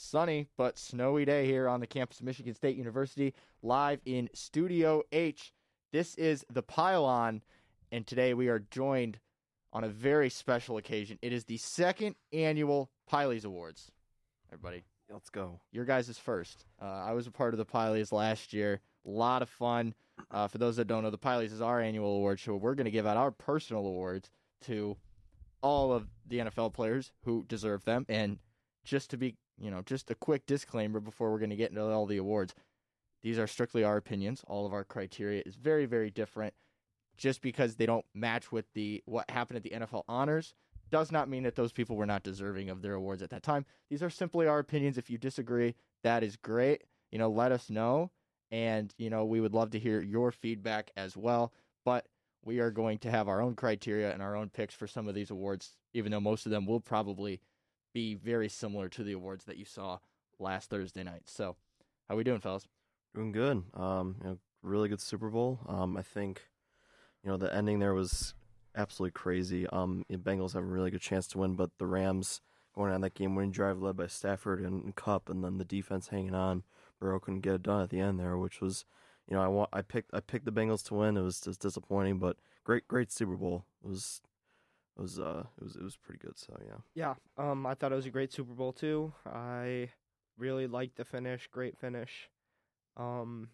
sunny but snowy day here on the campus of Michigan State University, live in Studio H. This is the Pylon, and today we are joined on a very special occasion. It is the second annual Pylies Awards. Everybody, Let's go. your guys is first. Uh, I was a part of the Pylies last year. A lot of fun. Uh, for those that don't know, the Pylies is our annual award show. We're going to give out our personal awards to all of the NFL players who deserve them. And just to be, you know, just a quick disclaimer before we're going to get into all the awards. These are strictly our opinions. All of our criteria is very, very different. Just because they don't match with the what happened at the NFL honors does not mean that those people were not deserving of their awards at that time. These are simply our opinions. If you disagree, that is great. You know, let us know. And, you know, we would love to hear your feedback as well. But we are going to have our own criteria and our own picks for some of these awards, even though most of them will probably be very similar to the awards that you saw last Thursday night. So, how we doing, fellas? Doing good. Um, you know, really good Super Bowl. Um, I think, you know, the ending there was absolutely crazy. Um, the Bengals have a really good chance to win, but the Rams going on that game winning drive led by Stafford and, Kupp, and then the defense hanging on. Burrow couldn't get it done at the end there, which was, you know, I want I picked I picked the Bengals to win. It was just disappointing, but great great Super Bowl. It was it was uh it was it was pretty good. So yeah. Yeah, um, I thought it was a great Super Bowl too. I really liked the finish, great finish. Um,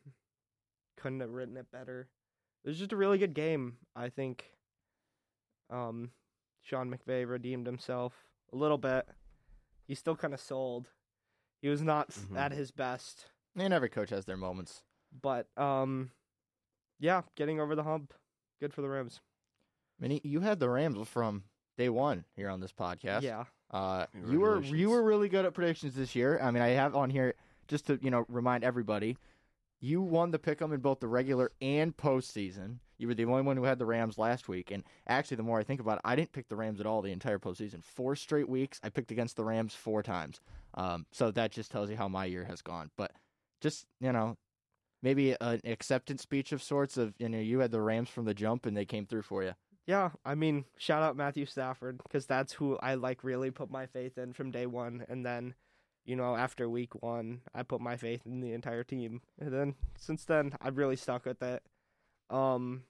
couldn't have written it better. It was just a really good game. I think. Um, Sean McVay redeemed himself a little bit. He's still kind of sold. He was not Mhm. at his best, And every coach has their moments. but um, yeah, getting over the hump, good for the Rams. Minnie, you had the Rams from day one here on this podcast. Yeah, Uh, you were you were really good at predictions this year. I mean, I have on here just to you know remind everybody, you won the pick'em in both the regular and postseason. You were the only one who had the Rams last week, and actually, the more I think about it, I didn't pick the Rams at all the entire postseason. Four straight weeks, I picked against the Rams four times. Um, so that just tells you how my year has gone. But just you know, maybe an acceptance speech of sorts of you know you had the Rams from the jump and they came through for you. Yeah, I mean, shout out Matthew Stafford because that's who I like really put my faith in from day one, and then, you know, after week one, I put my faith in the entire team, and then since then, I've really stuck with it. Um,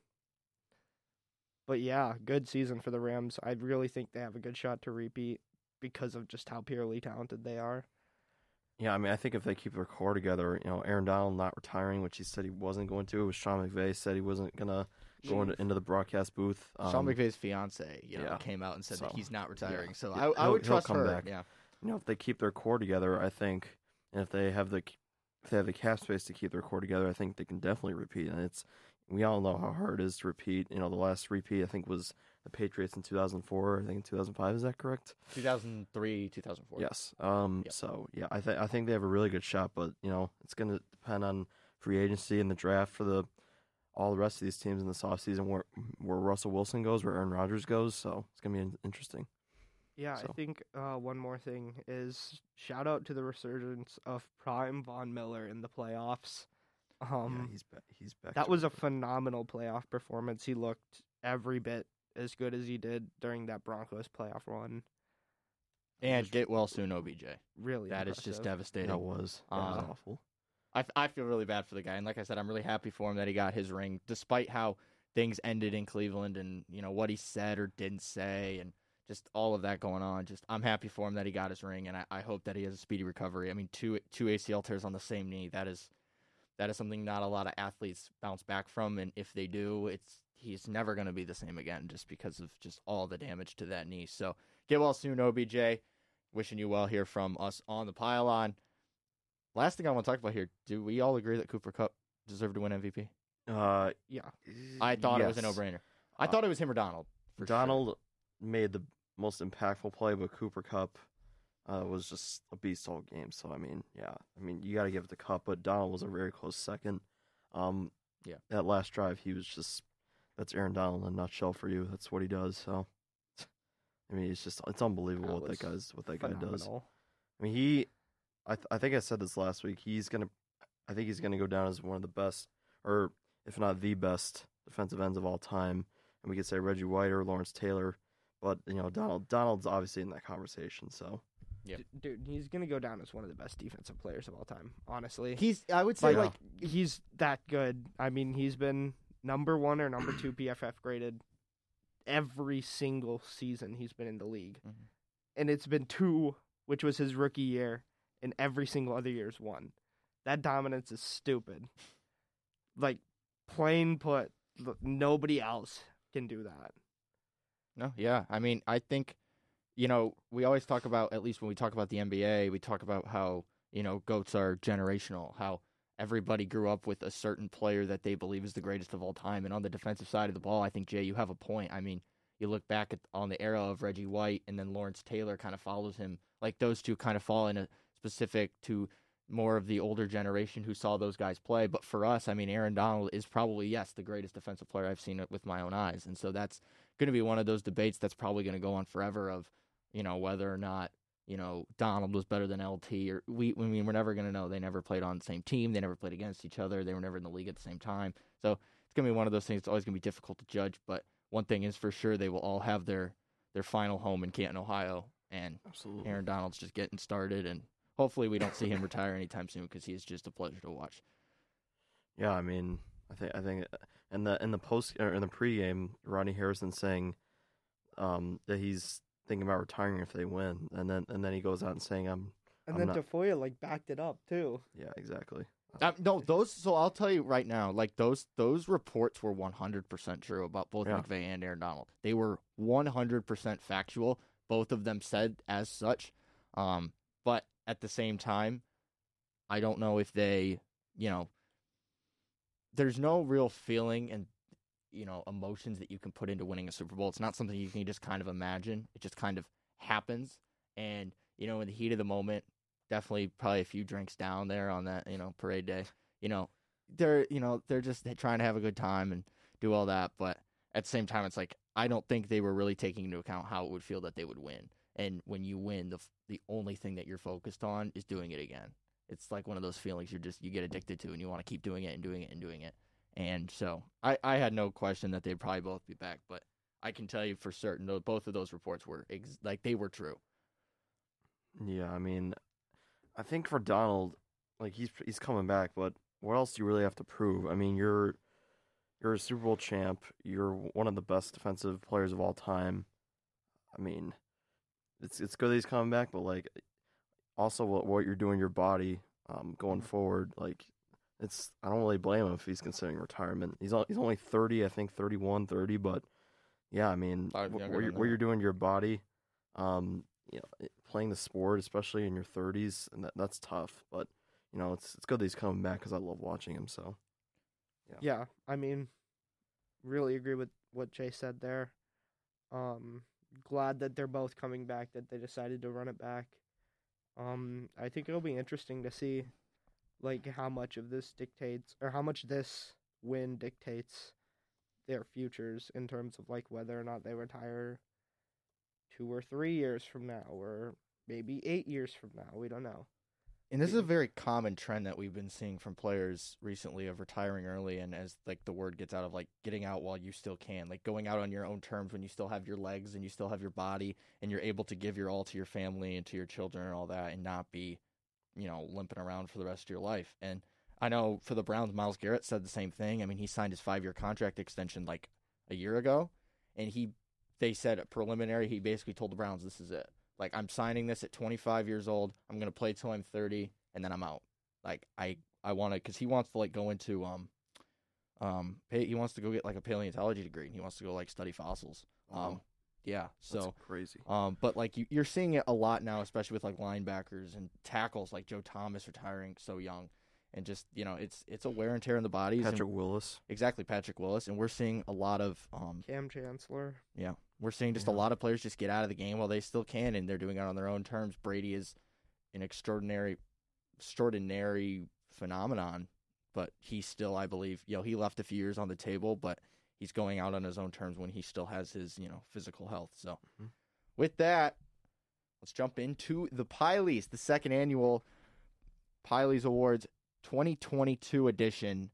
but yeah, good season for the Rams. I really think they have a good shot to repeat because of just how purely talented they are. Yeah, I mean, I think if they keep their core together, you know, Aaron Donald not retiring, which he said he wasn't going to. It was Sean McVay said he wasn't gonna go into, into the broadcast booth. Sean Um, McVay's fiance, you know, yeah. came out and said So, that he's not retiring. So I, I would trust come her. back. Yeah, you know, if they keep their core together, I think, and if they have the if they have the cap space to keep their core together, I think they can definitely repeat. And it's we all know how hard it is to repeat. You know, the last repeat I think was the Patriots in 2004. I think in 2005 is that correct? 2003, 2004. Yes. Um. Yep. So yeah, I think I think they have a really good shot, but you know, it's going to depend on free agency and the draft for the all the rest of these teams in this offseason where where Russell Wilson goes, where Aaron Rodgers goes. So it's going to be interesting. Yeah, I think uh, one more thing is shout out to the resurgence of Prime Von Miller in the playoffs. Um, yeah, he's back. He's back. That was a it. phenomenal playoff performance. He looked every bit as good as he did during that Broncos playoff run. and get well soon, OBJ. Really, That is just devastating. that was that was Uh, awful. I, I feel really bad for the guy, and like I said, I'm really happy for him that he got his ring, despite how things ended in Cleveland and you know what he said or didn't say, and just all of that going on. Just I'm happy for him that he got his ring, and I, I hope that he has a speedy recovery. I mean, two two ACL tears on the same knee that is that is something not a lot of athletes bounce back from, and if they do, it's he's never going to be the same again, just because of just all the damage to that knee. So get well soon, OBJ. Wishing you well here from us on the pylon. Last thing I want to talk about here: Do we all agree that Cooper Kupp deserved to win MVP? Uh, Yeah, I thought it was a yes. no-brainer. I Uh, thought it was him or Donald. for sure. Donald made the most impactful play, but Cooper Kupp uh, was just a beast all game. So I mean, yeah, I mean you got to give it to Kupp, but Donald was a very close second. Um, Yeah. that last drive, he was just that's Aaron Donald in a nutshell for you. That's what he does. So, I mean, it's just it's unbelievable That what that was guy's what that guy does. phenomenal. I mean, he, I, th- I think I said this last week. He's gonna, I think he's gonna go down as one of the best, or if not the best defensive ends of all time. And we could say Reggie White or Lawrence Taylor, but you know Donald Donald's obviously in that conversation. So Yeah. D- dude, he's gonna go down as one of the best defensive players of all time. Honestly, He's I would say like, like he's that good. I mean, he's been number one or number two PFF graded every single season he's been in the league, Mhm. and it's been two, which was his rookie year, and every single other year is one. That dominance is stupid. Like plain put, nobody else can do that. No, yeah. I mean, I think, you know, we always talk about, at least when we talk about the NBA, we talk about how, you know, GOATs are generational, how everybody grew up with a certain player that they believe is the greatest of all time. And on the defensive side of the ball, I think, Jay, you have a point. I mean, you look back at on the era of Reggie White and then Lawrence Taylor kind of follows him. Like those two kind of fall in a specific to more of the older generation who saw those guys play. But for us, I mean, Aaron Donald is probably, yes, the greatest defensive player I've seen with my own eyes. And so that's going to be one of those debates that's probably going to go on forever of, you know, whether or not, you know, Donald was better than LT or we, I mean, we're never going to know. They never played on the same team. They never played against each other. They were never in the league at the same time. So it's going to be one of those things. It's always going to be difficult to judge. But one thing is for sure, they will all have their, their final home in Canton, Ohio. And Absolutely. Aaron Donald's just getting started. And hopefully we don't see him retire anytime soon because he is just a pleasure to watch. Yeah, I mean, I think I think in the in the post or in the pregame, Ronnie Harrison saying um, that he's thinking about retiring if they win, and then and then he goes out and saying, "I'm And I'm then not- Defoya like backed it up too. yeah, exactly." Um, no, those. So I'll tell you right now, like those those reports were 100% true about both Yeah. McVay and Aaron Donald. They were 100% factual. Both of them said as such. Um, but at the same time, I don't know if they, you know, there's no real feeling and you know emotions that you can put into winning a Super Bowl. It's not something you can just kind of imagine. It just kind of happens, and you know, in the heat of the moment, definitely probably a few drinks down there on that you know parade day. You know, they're you know they're just trying to have a good time and do all that, but at the same time, it's like I don't think they were really taking into account how it would feel that they would win. And when you win, the the only thing that you're focused on is doing it again. It's like one of those feelings you're just you get addicted to, and you want to keep doing it and doing it and doing it. And so I I had no question that they'd probably both be back, but I can tell you for certain though both of those reports were ex- like they were true. Yeah, I mean, I think for Donald, like he's he's coming back, but what else do you really have to prove? I mean, you're you're a Super Bowl champ. You're one of the best defensive players of all time. I mean, it's it's good that he's coming back, but like, also what what you're doing your body, um, going forward, like, it's I don't really blame him if he's considering retirement. He's he's only thirty, I think 31, 30, but yeah, I mean, Probably wh- younger you're, that. you're doing your body, um, you know, playing the sport, especially in your 30s, and that, that's tough. But you know, it's it's good that he's coming back because I love watching him. So Yeah. Yeah, I mean, really agree with what Jay said there. Um, glad that they're both coming back. That they decided to run it back. Um, I think it'll be interesting to see, like, how much of this dictates or how much this win dictates their futures in terms of like whether or not they retire two or three years from now or maybe eight years from now. We don't know. And this is a very common trend that we've been seeing from players recently of retiring early and as like the word gets out of like getting out while you still can, like going out on your own terms when you still have your legs and you still have your body and you're able to give your all to your family and to your children and all that and not be, you know, limping around for the rest of your life. And I know for the Browns, Myles Garrett said the same thing. I mean, he signed his five year contract extension like a year ago and he they said at preliminary he basically told the Browns this is it. Like I'm signing this at 25 years old. I'm gonna play till I'm 30, and then I'm out. Like I I want to because he wants to like go into um um pay, he wants to go get like a paleontology degree. and He wants to go like study fossils. Um Wow. yeah. that's So crazy. um but like you, you're seeing it a lot now, especially with like linebackers and tackles like Joe Thomas retiring so young, and just you know it's it's a wear and tear in the bodies. and- Patrick Willis. exactly Patrick Willis, and we're seeing a lot of um Kam Chancellor. yeah, we're seeing just a lot of players just get out of the game while they still can, and they're doing it on their own terms. Brady is an extraordinary, extraordinary phenomenon, but he still, I believe, you know, he left a few years on the table, but he's going out on his own terms when he still has his, you know, physical health. So, Mhm. with that, let's jump into the Pylies, the second annual Pylies Awards 2022 edition.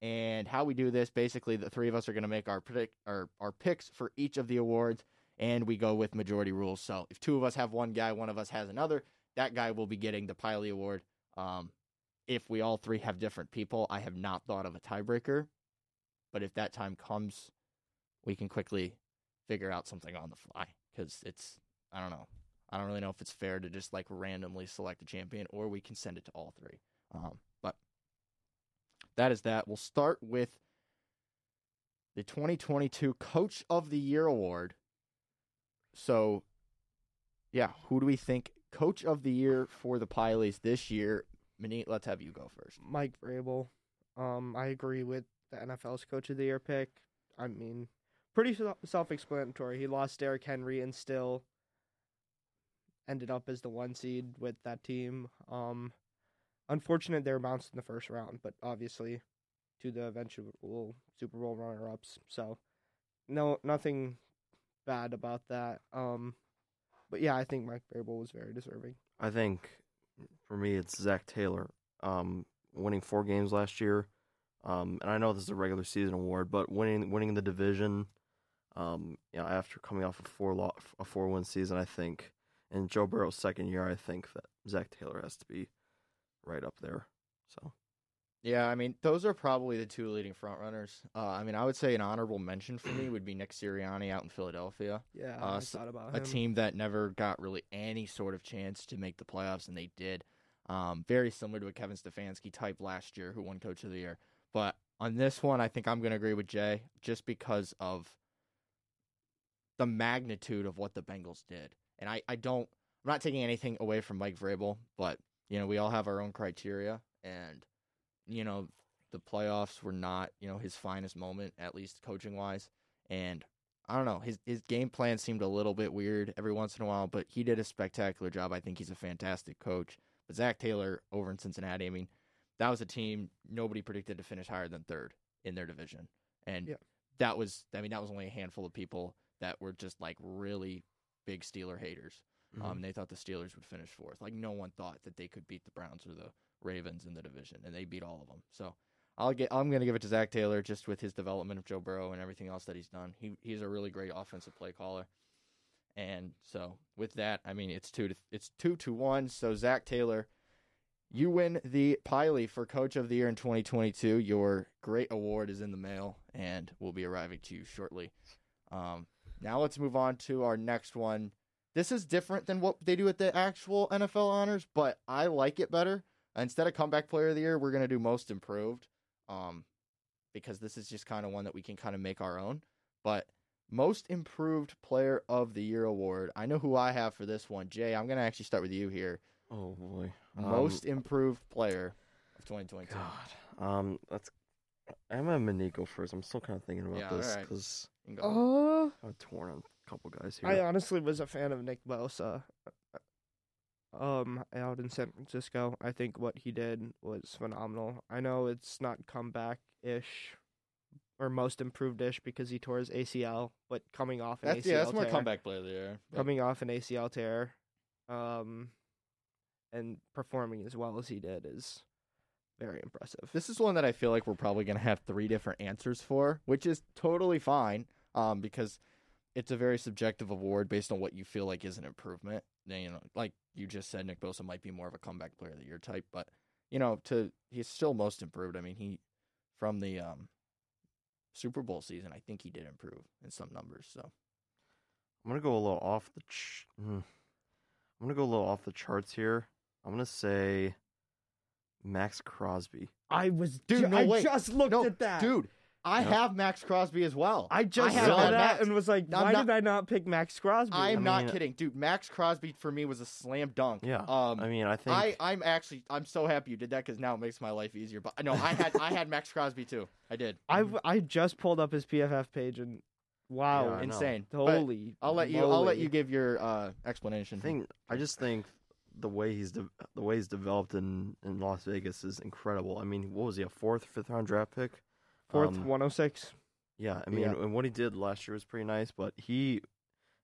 And how we do this, basically, the three of us are going to make our predict our our picks for each of the awards, and we go with majority rules. So if two of us have one guy, one of us has another, that guy will be getting the Pylie Award. Um, if we all three have different people, I have not thought of a tiebreaker, but if that time comes, we can quickly figure out something on the fly because it's I don't know. I don't really know if it's fair to just like randomly select a champion or we can send it to all three. Um, that is that. We'll start with the 2022 Coach of the Year award. So, yeah, who do we think Coach of the Year for the Pylies this year? Manit, let's have you go first. Mike Vrabel. Um, I agree with the NFL's Coach of the Year pick. I mean, pretty self-explanatory. He lost Derrick Henry and still ended up as the one seed with that team. Um, unfortunate they were bounced in the first round, but obviously to the eventual Super Bowl runner-ups. So no, nothing bad about that. Um, but yeah, I think Mike Vrabel was very deserving. I think for me, it's Zac Taylor, um, winning four games last year. Um, and I know this is a regular season award, but winning winning the division, um, you know, after coming off a four law, a four win season, I think, in Joe Burrow's second year, I think that Zac Taylor has to be right up there. So yeah, I mean, those are probably the two leading front runners. Uh, I mean, I would say an honorable mention for me would be Nick Sirianni out in Philadelphia. Yeah, uh, I thought about a team that never got really any sort of chance to make the playoffs, and they did. Um, very similar to a Kevin Stefanski type last year, who won Coach of the Year. But on this one, I think I'm going to agree with Jay, just because of the magnitude of what the Bengals did. And I, I don't, I'm not taking anything away from Mike Vrabel, but you know, we all have our own criteria, and you know, the playoffs were not, you know, his finest moment, at least coaching wise. And I don't know, his his game plan seemed a little bit weird every once in a while, but he did a spectacular job. I think he's a fantastic coach. But Zac Taylor over in Cincinnati, I mean, that was a team nobody predicted to finish higher than third in their division. And Yeah. that was I mean, that was only a handful of people that were just like really big Steeler haters. Mm-hmm. Um, they thought the Steelers would finish fourth. Like no one thought that they could beat the Browns or the Ravens in the division, and they beat all of them. So I'll get. I'm going to give it to Zac Taylor just with his development of Joe Burrow and everything else that he's done. He he's a really great offensive play caller, and so with that, I mean it's two to it's two to one. So Zac Taylor, you win the Pylie for Coach of the Year in 2022. Your great award is in the mail and will be arriving to you shortly. Um, now let's move on to our next one. This is different than what they do at the actual NFL honors, but I like it better. Instead of comeback player of the year, we're gonna do most improved, um, because this is just kind of one that we can kind of make our own. But most improved player of the year award, I know who I have for this one. Jay, I'm gonna actually start with you here. Oh boy, Um, Most improved player of 2022. God, um, that's. I'm gonna Manico first. I'm still kind of thinking about Yeah, this because You can. Uh, I'm torn on a couple guys here. I honestly was a fan of Nick Bosa. Um, out in San Francisco, I think what he did was phenomenal. I know it's not comeback ish or most improved ish because he tore his ACL, but coming off an that's ACL yeah, that's more tear, comeback player of the year. but- coming off an ACL tear, um, and performing as well as he did is very impressive. This is one that I feel like we're probably going to have three different answers for, which is totally fine um, because it's a very subjective award based on what you feel like is an improvement. Then, You know, like you just said, Nick Bosa might be more of a comeback player of the year type, but you know, to he's still most improved. I mean, he from the um, Super Bowl season, I think he did improve in some numbers. So I'm gonna go a little off the. Ch- mm. I'm gonna go a little off the charts here. I'm gonna say Maxx Crosby. I was Dude, ju- no I way. just looked no, at that, dude, I Yep. have Maxx Crosby as well. I just have saw that Max. and was like, I'm why not- did I not pick Maxx Crosby? I'm I not mean- kidding, dude. Maxx Crosby for me was a slam dunk. Yeah. Um, I mean, I think I, I'm actually I'm so happy you did that because now it makes my life easier. But no, I had I had Maxx Crosby too. I did. I I just pulled up his PFF page and wow, Yeah, I know. Insane. But holy! I'll let you I'll let moly. you give your uh, explanation. I think I just think the way he's de- the way he's developed in, in Las Vegas is incredible. I mean, what was he a fourth, fifth round draft pick? Fourth Um, 106. Yeah, I mean, Yeah. and what he did last year was pretty nice, but he,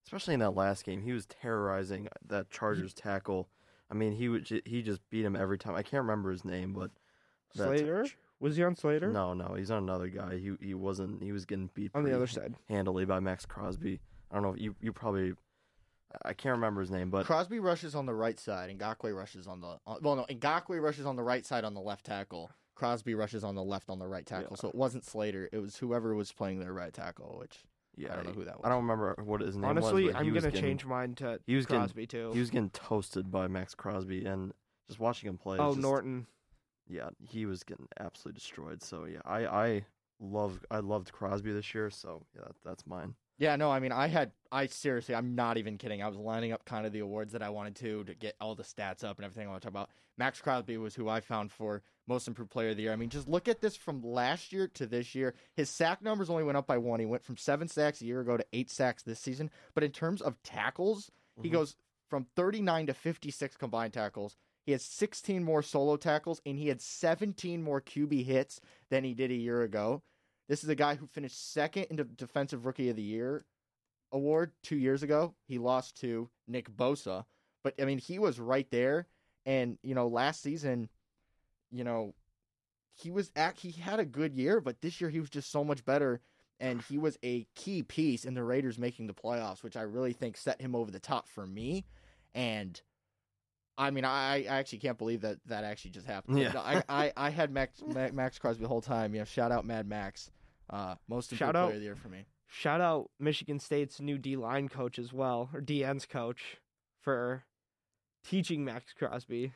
especially in that last game, he was terrorizing that Chargers tackle. I mean, he would he just beat him every time. I can't remember his name, but that Slater was he on Slater? No, no, he's on another guy. He he wasn't. He was getting beat on the other side. handily by Maxx Crosby. I don't know. You you probably I can't remember his name, but Crosby rushes on the right side, and Ngakoue rushes on the uh, well, no, Ngakoue rushes on the right side on the left tackle. Crosby rushes on the left on the right tackle. Yeah. So it wasn't Slater; it was whoever was playing their right tackle. Which yeah, I don't know who that was. I don't remember what his name Honestly, was. but he I'm gonna change mine to he was getting- Crosby too. He was getting toasted by Maxx Crosby, and just watching him play. oh, just- Norton. Yeah, he was getting absolutely destroyed. So yeah, I I love I loved Crosby this year. So yeah, that, that's mine. Yeah, no, I mean, I had, I seriously, I'm not even kidding. I was lining up kind of the awards that I wanted to to get all the stats up and everything I want to talk about. Maxx Crosby was who I found for most improved player of the year. I mean, just look at this from last year to this year. His sack numbers only went up by one. He went from seven sacks a year ago to eight sacks this season. But in terms of tackles, he Mhm. goes from 39 to 56 combined tackles. He has 16 more solo tackles, and he had 17 more QB hits than he did a year ago. This is a guy who finished second in the Defensive Rookie of the Year award two years ago. He lost to Nick Bosa, but I mean, he was right there. And you know, last season, you know, he was act he had a good year, but this year he was just so much better. And he was a key piece in the Raiders making the playoffs, which I really think set him over the top for me. And I mean, I, I actually can't believe that that actually just happened. Yeah. I, I, I had Max Maxx Crosby the whole time. You know, shout out Mad Max, uh, most Shout out- player of the year for me. Shout out Michigan State's new D line coach as well, or DN's coach, for teaching Maxx Crosby.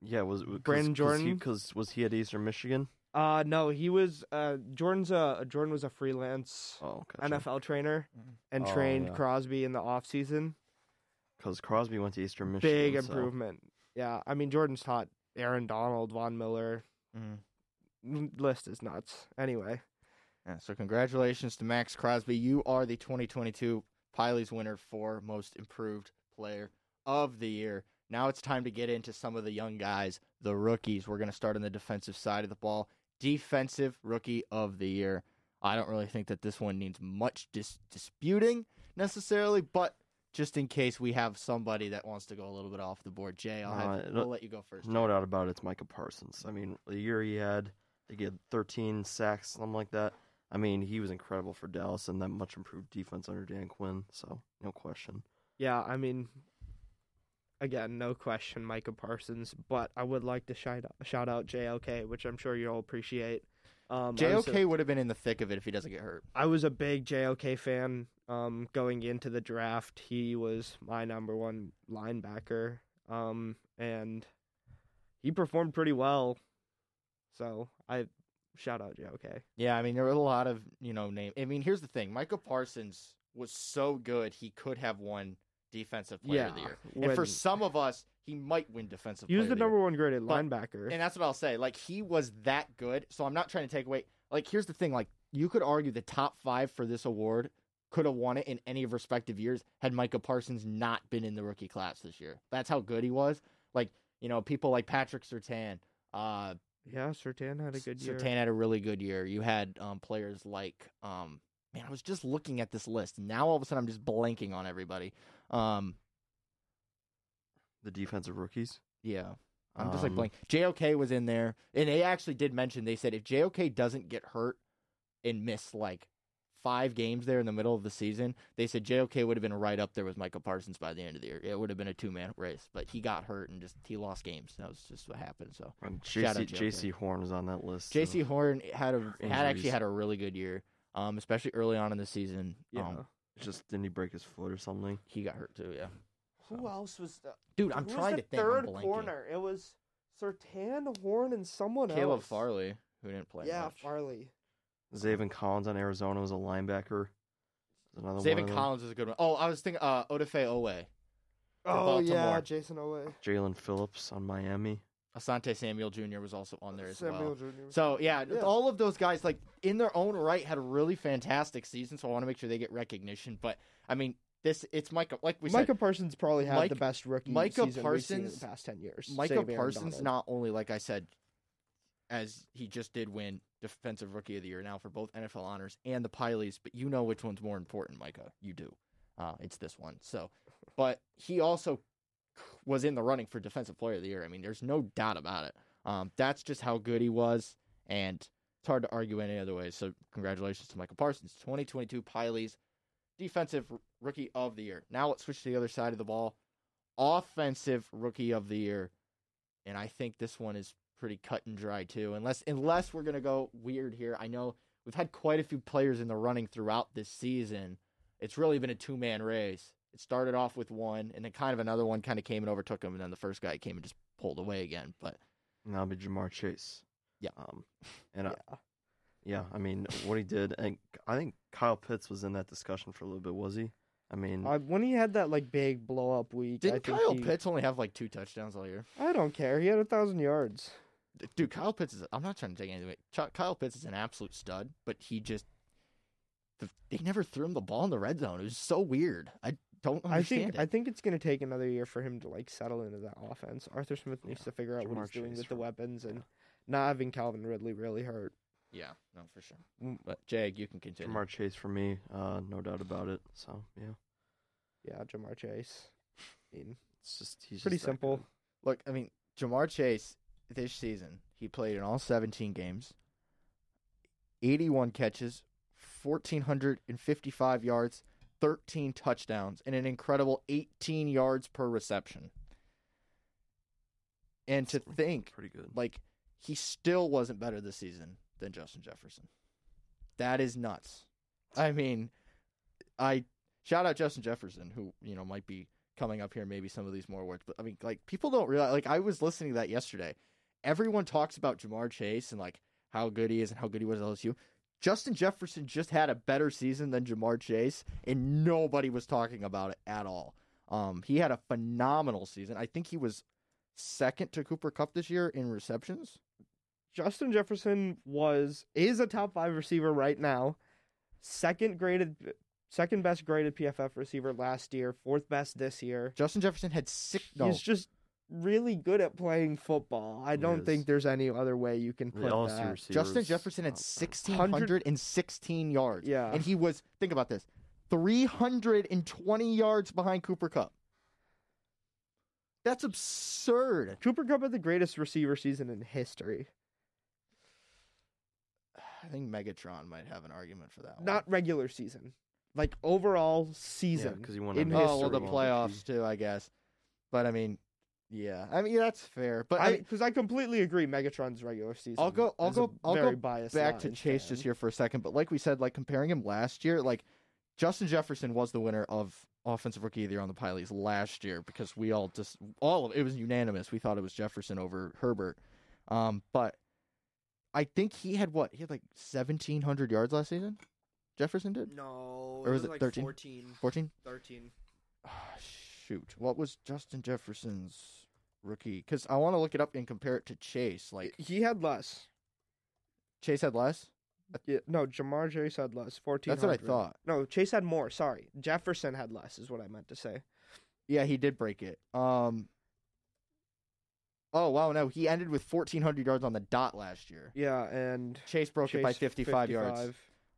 Yeah, was was- Brandon Jordan? because was he at Eastern Michigan? Uh no, he was uh Jordan's a Jordan was a freelance Oh, gotcha. NFL trainer Mhm. and Oh, trained yeah. Crosby in the off season. Because Crosby went to Eastern Michigan. Big so- improvement. Yeah, I mean Jordan's taught Aaron Donald, Von Miller. Mhm. List is nuts. Anyway, Yeah, so congratulations to Maxx Crosby. You are the 2022 Pylies winner for most improved player of the year. Now it's time to get into some of the young guys, the rookies. We're going to start on the defensive side of the ball. Defensive rookie of the year. I don't really think that this one needs much dis- disputing necessarily, but just in case we have somebody that wants to go a little bit off the board, Jay, I'll have, Uh, we'll let you go first. No doubt about it, it's Micah Parsons. I mean, the year he had, I think he had 13 sacks, something like that. I mean, he was incredible for Dallas and that much improved defense under Dan Quinn. So no question. yeah, I mean, again, no question, Micah Parsons. But I would like to shout out, shout out JOK, which I'm sure you'll appreciate. Um, was a- JOK would have been in the thick of it if he doesn't get hurt. I was a big JOK fan um, going into the draft. He was my number one linebacker, um, and he performed pretty well. So I shout out JOK. Yeah, I mean there were a lot of you know name. I mean here's the thing: Micah Parsons was so good he could have won Defensive Player yeah, of the Year, and for some of us he might win Defensive. he was the number one graded But- linebacker. year. and that's what I'll say. Like he was that good. So I'm not trying to take away. Like here's the thing: like you could argue the top five for this award could have won it in any of respective years had Micah Parsons not been in the rookie class this year. That's how good he was. Like you know people like Patrick Surtain. Uh, yeah, Surtain had a good year. Surtain had a really good year. You had um, players like, um, man, I was just looking at this list. Now all of a sudden I'm just blanking on everybody. Um, The defensive rookies. yeah, I'm just like Um, blank. JOK was in there, and they actually did mention they said if JOK doesn't get hurt and miss like five games there in the middle of the season, they said JOK would have been right up there with Michael Parsons by the end of the year. It would have been a two man race, but he got hurt and just he lost games. That was just what happened. So And JC. Jaycee Horn was on that list. Jaycee Horn had a had actually had a really good year, um, especially early on in the season. Yeah. Um, just didn't he break his foot or something? he got hurt too. Yeah, Who else was the dude, I'm who was trying the to think. Third I'm blanking. corner. It was Surtain, Horn, and someone else, Caleb else. Farley, who didn't play Yeah, much. Farley. Zaven Collins on Arizona was a linebacker. Was Another one Zaven of. Collins is a good one. Oh, I was thinking uh, Odafe Oweh, Oh yeah, Jayson Oweh. Jaelan Phillips on Miami. Asante Samuel Jr. was also on there as Samuel well. Jr. So yeah, Yeah. all of those guys, like in their own right, had a really fantastic season. So I want to make sure they get recognition. But I mean, this it's Micah. Like we Micah said, Parsons probably had the best rookie Micah season seen in Parsons- the past ten years. Micah Parsons not only, like I said, as he just did win Defensive Rookie of the Year now for both NFL honors and the Pylies, but you know which one's more important, Micah. You do. Uh, it's this one. So, but he also was in the running for Defensive Player of the Year. I mean, there's no doubt about it. Um, that's just how good he was, and it's hard to argue any other way. So, congratulations to Michael Parsons, 2022 Pylies defensive rookie of the year. Now let's switch to the other side of the ball. Offensive rookie of the year. And I think this one is pretty cut and dry too. Unless unless we're gonna go weird here. I know we've had quite a few players in the running throughout this season. It's really been a two man race. It started off with one, and then kind of another one kind of came and overtook him, and then the first guy came and just pulled away again. But And that'll be Ja'Marr Chase. Yeah. Um, and I, Yeah. yeah, I mean what he did, and I think Kyle Pitts was in that discussion for a little bit. Was he? I mean, Uh, when he had that like big blow up week, I didn't think Kyle he- Pitts only have like two touchdowns all year? I don't care. He had a thousand yards. Dude, Kyle Pitts is. I'm not trying to take anything. away. Kyle Pitts is an absolute stud, but he just they never threw him the ball in the red zone. It was so weird. I don't I think it. I think it's gonna take another year for him to like settle into that offense. Arthur Smith needs Yeah. to figure out what Ja'Marr he's doing Chase with the weapons and yeah. not having Calvin Ridley really hurt. yeah, no, for sure. Mm. But Jag, you can continue. Ja'Marr Chase for me, uh, no doubt about it. So yeah, Yeah, Ja'Marr Chase. I mean, it's just he's pretty just simple. good. Look, I mean, Ja'Marr Chase this season, he played in all 17 games, 81 catches, 1,455 yards, 13 touchdowns, and an incredible 18 yards per reception. And to That's think, Pretty good. like, he still wasn't better this season than Justin Jefferson. That is nuts. I mean, I shout out Justin Jefferson, who, you know, might be coming up here, maybe some of these more words. But I mean, like, people don't realize, like, I was listening to that yesterday. Everyone talks about Ja'Marr Chase and, like, how good he is and how good he was at LSU. Justin Jefferson just had a better season than Ja'Marr Chase, and nobody was talking about it at all. Um, he had a phenomenal season. I think he was second to Cooper Kupp this year in receptions. Justin Jefferson was is a top five receiver right now. Second graded, second best graded PFF receiver last year. Fourth best this year. Justin Jefferson had six. No, He's just really good at playing football. I He don't is. think there's any other way you can The put LSU that. receivers, Justin Jefferson had uh, sixteen hundred and sixteen yards. Yeah. and he was think about this, three hundred and twenty yards behind Cooper Kupp. That's absurd. Cooper Kupp had the greatest receiver season in history. I think Megatron might have an argument for that. one. Not regular season, like overall Yeah, season. because he won in MVP. oh well, the playoffs too, I guess. But I mean, yeah, I mean that's fair. But I, I because I, completely agree. Megatron's regular season. I'll go- I'll go- I'll go biased back to Chase fan. just here for a second. But like we said, like comparing him last year, like Justin Jefferson was the winner of offensive rookie of the year on the Pylies last year because we all just all of it was unanimous. We thought it was Jefferson over Herbert. Um, but I think he had what he had like seventeen hundred yards last season. Jefferson did No, Or was it 13? 14, fourteen. 13. Ah, shoot, what was Justin Jefferson's rookie? Because I want to look it up and compare it to Chase. Like He had less. Chase had less. Yeah, no, Ja'Marr Chase had less. Fourteen. That's what I thought. No, Chase had more. Sorry, Jefferson had less. Is what I meant to say. Yeah, he did break it. Um. Oh wow, no, he ended with fourteen hundred yards on the dot last year. Yeah, and Chase broke it by Chase fifty-five, yards.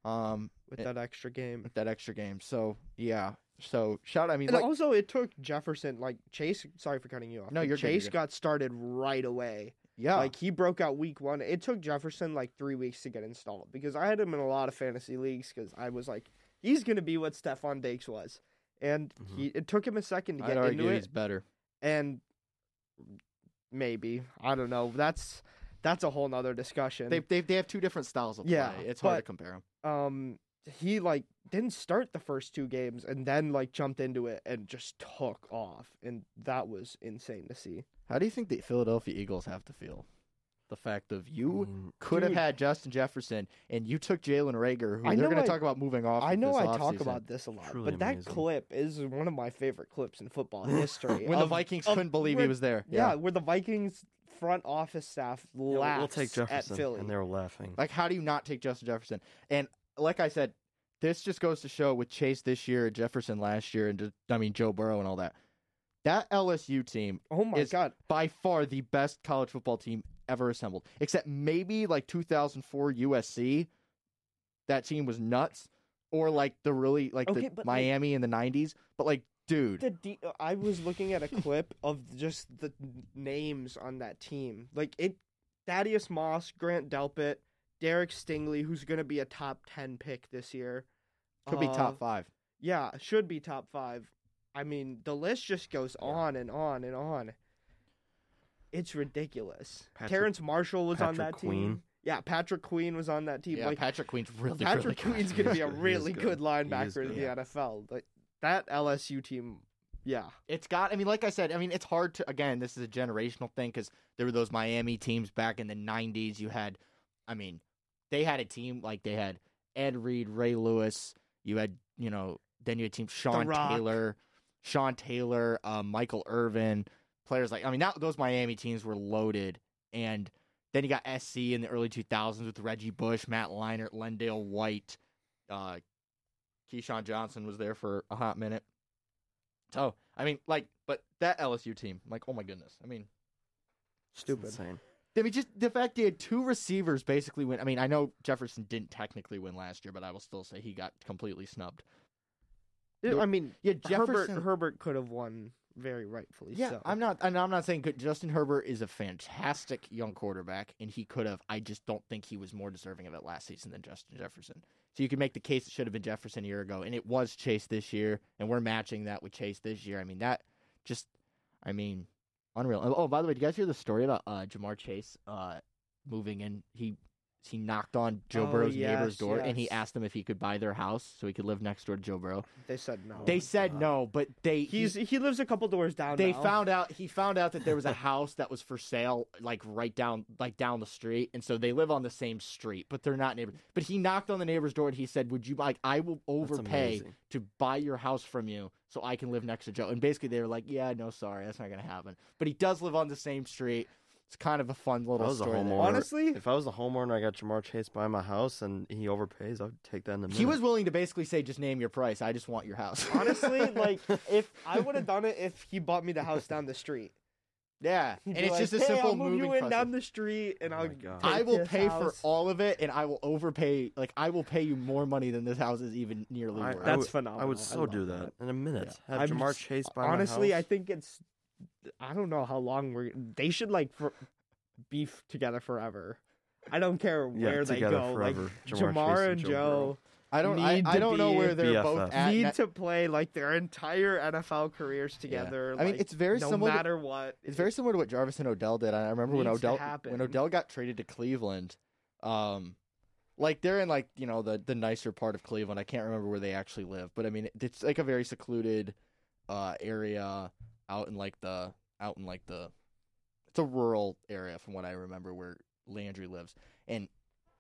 Um, with Eh. that extra game. with that extra game. So yeah, so shout. I mean, And like, also, it took Jefferson like Chase. Sorry for cutting you off. No, but you're good, you're Chase good. got started right away. yeah, Like he broke out week one. It took Jefferson like three weeks to get installed because I had him in a lot of fantasy leagues because I was like, he's gonna be what Stefon Diggs was, and Mhm. he it took him a second to I'd get argue into he's it, better. and maybe I don't know. That's that's a whole nother discussion. They they they have two different styles of Yeah, play. It's hard to compare them. um he like didn't start the first two games and then like jumped into it and just took off and that was insane to see. How do you think the Philadelphia Eagles have to feel? The fact of you I mean, could have had Justin Jefferson and you took Jalen Reagor, who I they're going to talk about moving off. I know this I talk offseason. about this a lot, Truly but that amazing. clip is one of my favorite clips in football history. when the Vikings of couldn't believe where- he was there. yeah, Yeah. where the Vikings front office staff yeah, we'll- laughs we'll at Philly. and they were laughing. Like, how do you not take Justin Jefferson? And like I said, this just goes to show with Chase this year, Jefferson last year, and just, I mean Joe Burrow and all that. That LSU team oh my is- god! by far the best college football team ever assembled, except maybe like 2004 USC. That team was nuts, or like the really like Okay, the but, like- Miami in the 90s. But like, dude, The de- I was looking at a clip of just the names on that team. Like it, Thaddeus Moss, Grant Delpit, Derek Stingley, who's going to be a top ten pick this year. could be Uh, top five. yeah, should be top five. I mean, the list just goes on and on and on. It's ridiculous. Patrick- Terrace Marshall was on Patrick that team. Yeah, Patrick Queen was on that team. Yeah, like Patrick Queen's really, Patrick really. Queen's gonna be a really good. good linebacker in the Yeah. NFL. Like that LSU team, yeah. It's got. I mean, like I said, I mean, it's hard to. Again, this is a generational thing because there were those Miami teams back in the '90s. You had, I mean, they had a team like they had Ed Reed, Ray Lewis. You had, you know, then you had team Sean Taylor, Sean Taylor, uh, Michael Irvin, players like. I mean, that those Miami teams were loaded, and then you got SC in the early 2000s with Reggie Bush, Matt Leinart, Lendale White, uh, Keyshawn Johnson was there for a hot minute. So I mean, like, but that LSU team, like, oh my goodness. I mean, It's Stupid. I mean, just the fact they had two receivers basically win. I mean, I know Jefferson didn't technically win last year, but I will still say he got completely snubbed. Yeah, I mean, Yeah, Jefferson. Herbert could have won very rightfully. yeah, so. I'm not. And I'm not saying. Justin Herbert is a fantastic young quarterback, and he could have. I just don't think he was more deserving of it last season than Justin Jefferson. So you could make the case it should have been Jefferson a year ago, and it was Chase this year, and we're matching that with Chase this year. I mean, that just, I mean, unreal. Oh, by the way, did you guys hear the story about uh, Ja'Marr Chase uh, moving in? He he knocked on Joe Oh, Burrow's yes, neighbor's door, and he asked them if he could buy their house so he could live next door to Joe Burrow. They said no. they oh, said God. no, but they he- He's he lives a couple doors down. they now. found out he found out that there was a house that was for sale like right down like down the street and so they live on the same street but they're not neighbors but he knocked on the neighbor's door and he said would you like i will overpay to buy your house from you so i can live next to joe and basically they were like yeah no sorry that's not gonna happen but he does live on the same street it's kind of a fun little was story there. homeowner, Honestly, if I was a homeowner, I got Ja'Marr Chase by my house, and he overpays, I'd take that in the minute. he was willing to basically say just name your price i just want your house honestly, like if I would have done it if he bought me the house down the street. yeah and it's like, just a "Hey, simple I'll move moving you in process. down the street, and Oh I'll. my take I will this pay for all of it, and I will overpay. Like I will pay you more money than this house is even nearly I- worth. I That's would- phenomenal. I would I so love do that. that in a minute. Have I'm Ja'Marr just- Chase by Honestly, my I think it's. I don't know how long we're. They should like for, be f- together forever. I don't care Yeah, where they go. forever. Like Ja'Marr Ja'Marr, and and Joe Joe I don't. I, need I to don't know where they're both at. need to play like their entire NFL careers together. I mean, it's very no similar to- matter what. It's very similar to what Jarvis and Odell did. I remember when Odell when Odell got traded to Cleveland. Um, like they're in like you know the the nicer part of Cleveland. I can't remember where they actually live, but I mean it's like a very secluded uh area out in like the out in like the it's a rural area from what I remember where Landry lives. And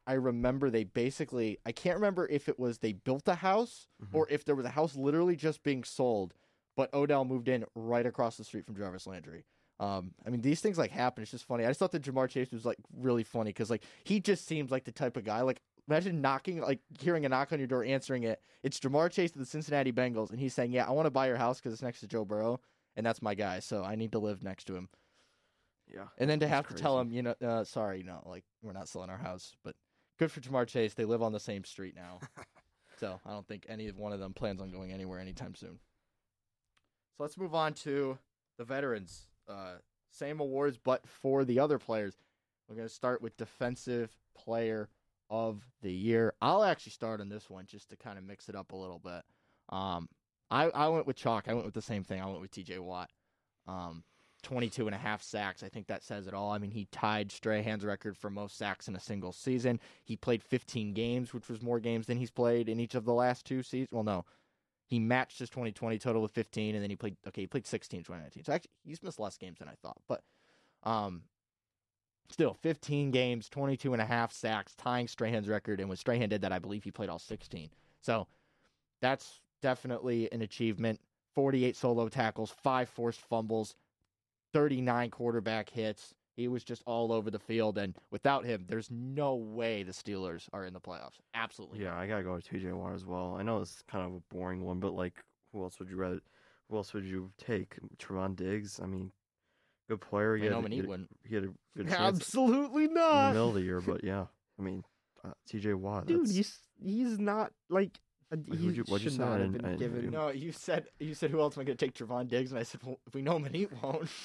I remember they basically I can't remember if it was they built a house Mhm. or if there was a house literally just being sold, but Odell moved in right across the street from Jarvis Landry. Um, I mean, these things like happen. It's just funny. I just thought that Ja'Marr Chase was like really funny because like he just seems like the type of guy. Like imagine knocking, like hearing a knock on your door, answering it. It's Ja'Marr Chase of the Cincinnati Bengals, and he's saying, "Yeah, I want to buy your house because it's next to Joe Burrow, and that's my guy. So I need to live next to him." Yeah. And then to have to tell him, you know, uh, sorry, no, like we're not selling our house, but good for Ja'Marr Chase. They live on the same street now, so I don't think any of one of them plans on going anywhere anytime soon. So let's move on to the veterans. Uh, same awards, but for the other players. We're going to start with defensive player of the year. I'll actually start on this one just to kind of mix it up a little bit. Um, I, I went with chalk. I went with the same thing. I went with TJ Watt. Um, 22 and a half sacks. I think that says it all. I mean, he tied Strahan's record for most sacks in a single season. He played 15 games, which was more games than he's played in each of the last two seasons. Well, no. He matched his 2020 total with 15, and then he played, okay, he played 16 in 2019. So actually, he's missed less games than I thought. But um, still, 15 games, 22 and a half sacks, tying Strahan's record. And when Strahan did that, I believe he played all 16. So that's definitely an achievement. 48 solo tackles, five forced fumbles, 39 quarterback hits. He was just all over the field, and without him, there's no way the Steelers are in the playoffs. Absolutely. Yeah, I gotta go with TJ Watt as well. I know it's kind of a boring one, but like, who else would you rather? Who else would you take? Trevon Diggs. I mean, good player. He I had, he had, wouldn't. he had a good chance Absolutely in the not, middle of the year, but yeah, I mean, uh, TJ Watt. dude. that's- He's he's not like he what'd you- what'd you should say? I not have didn't- I been didn't given. No, you said you said who else am I going to take Trevon Diggs, and I said well, if we know him and he won't.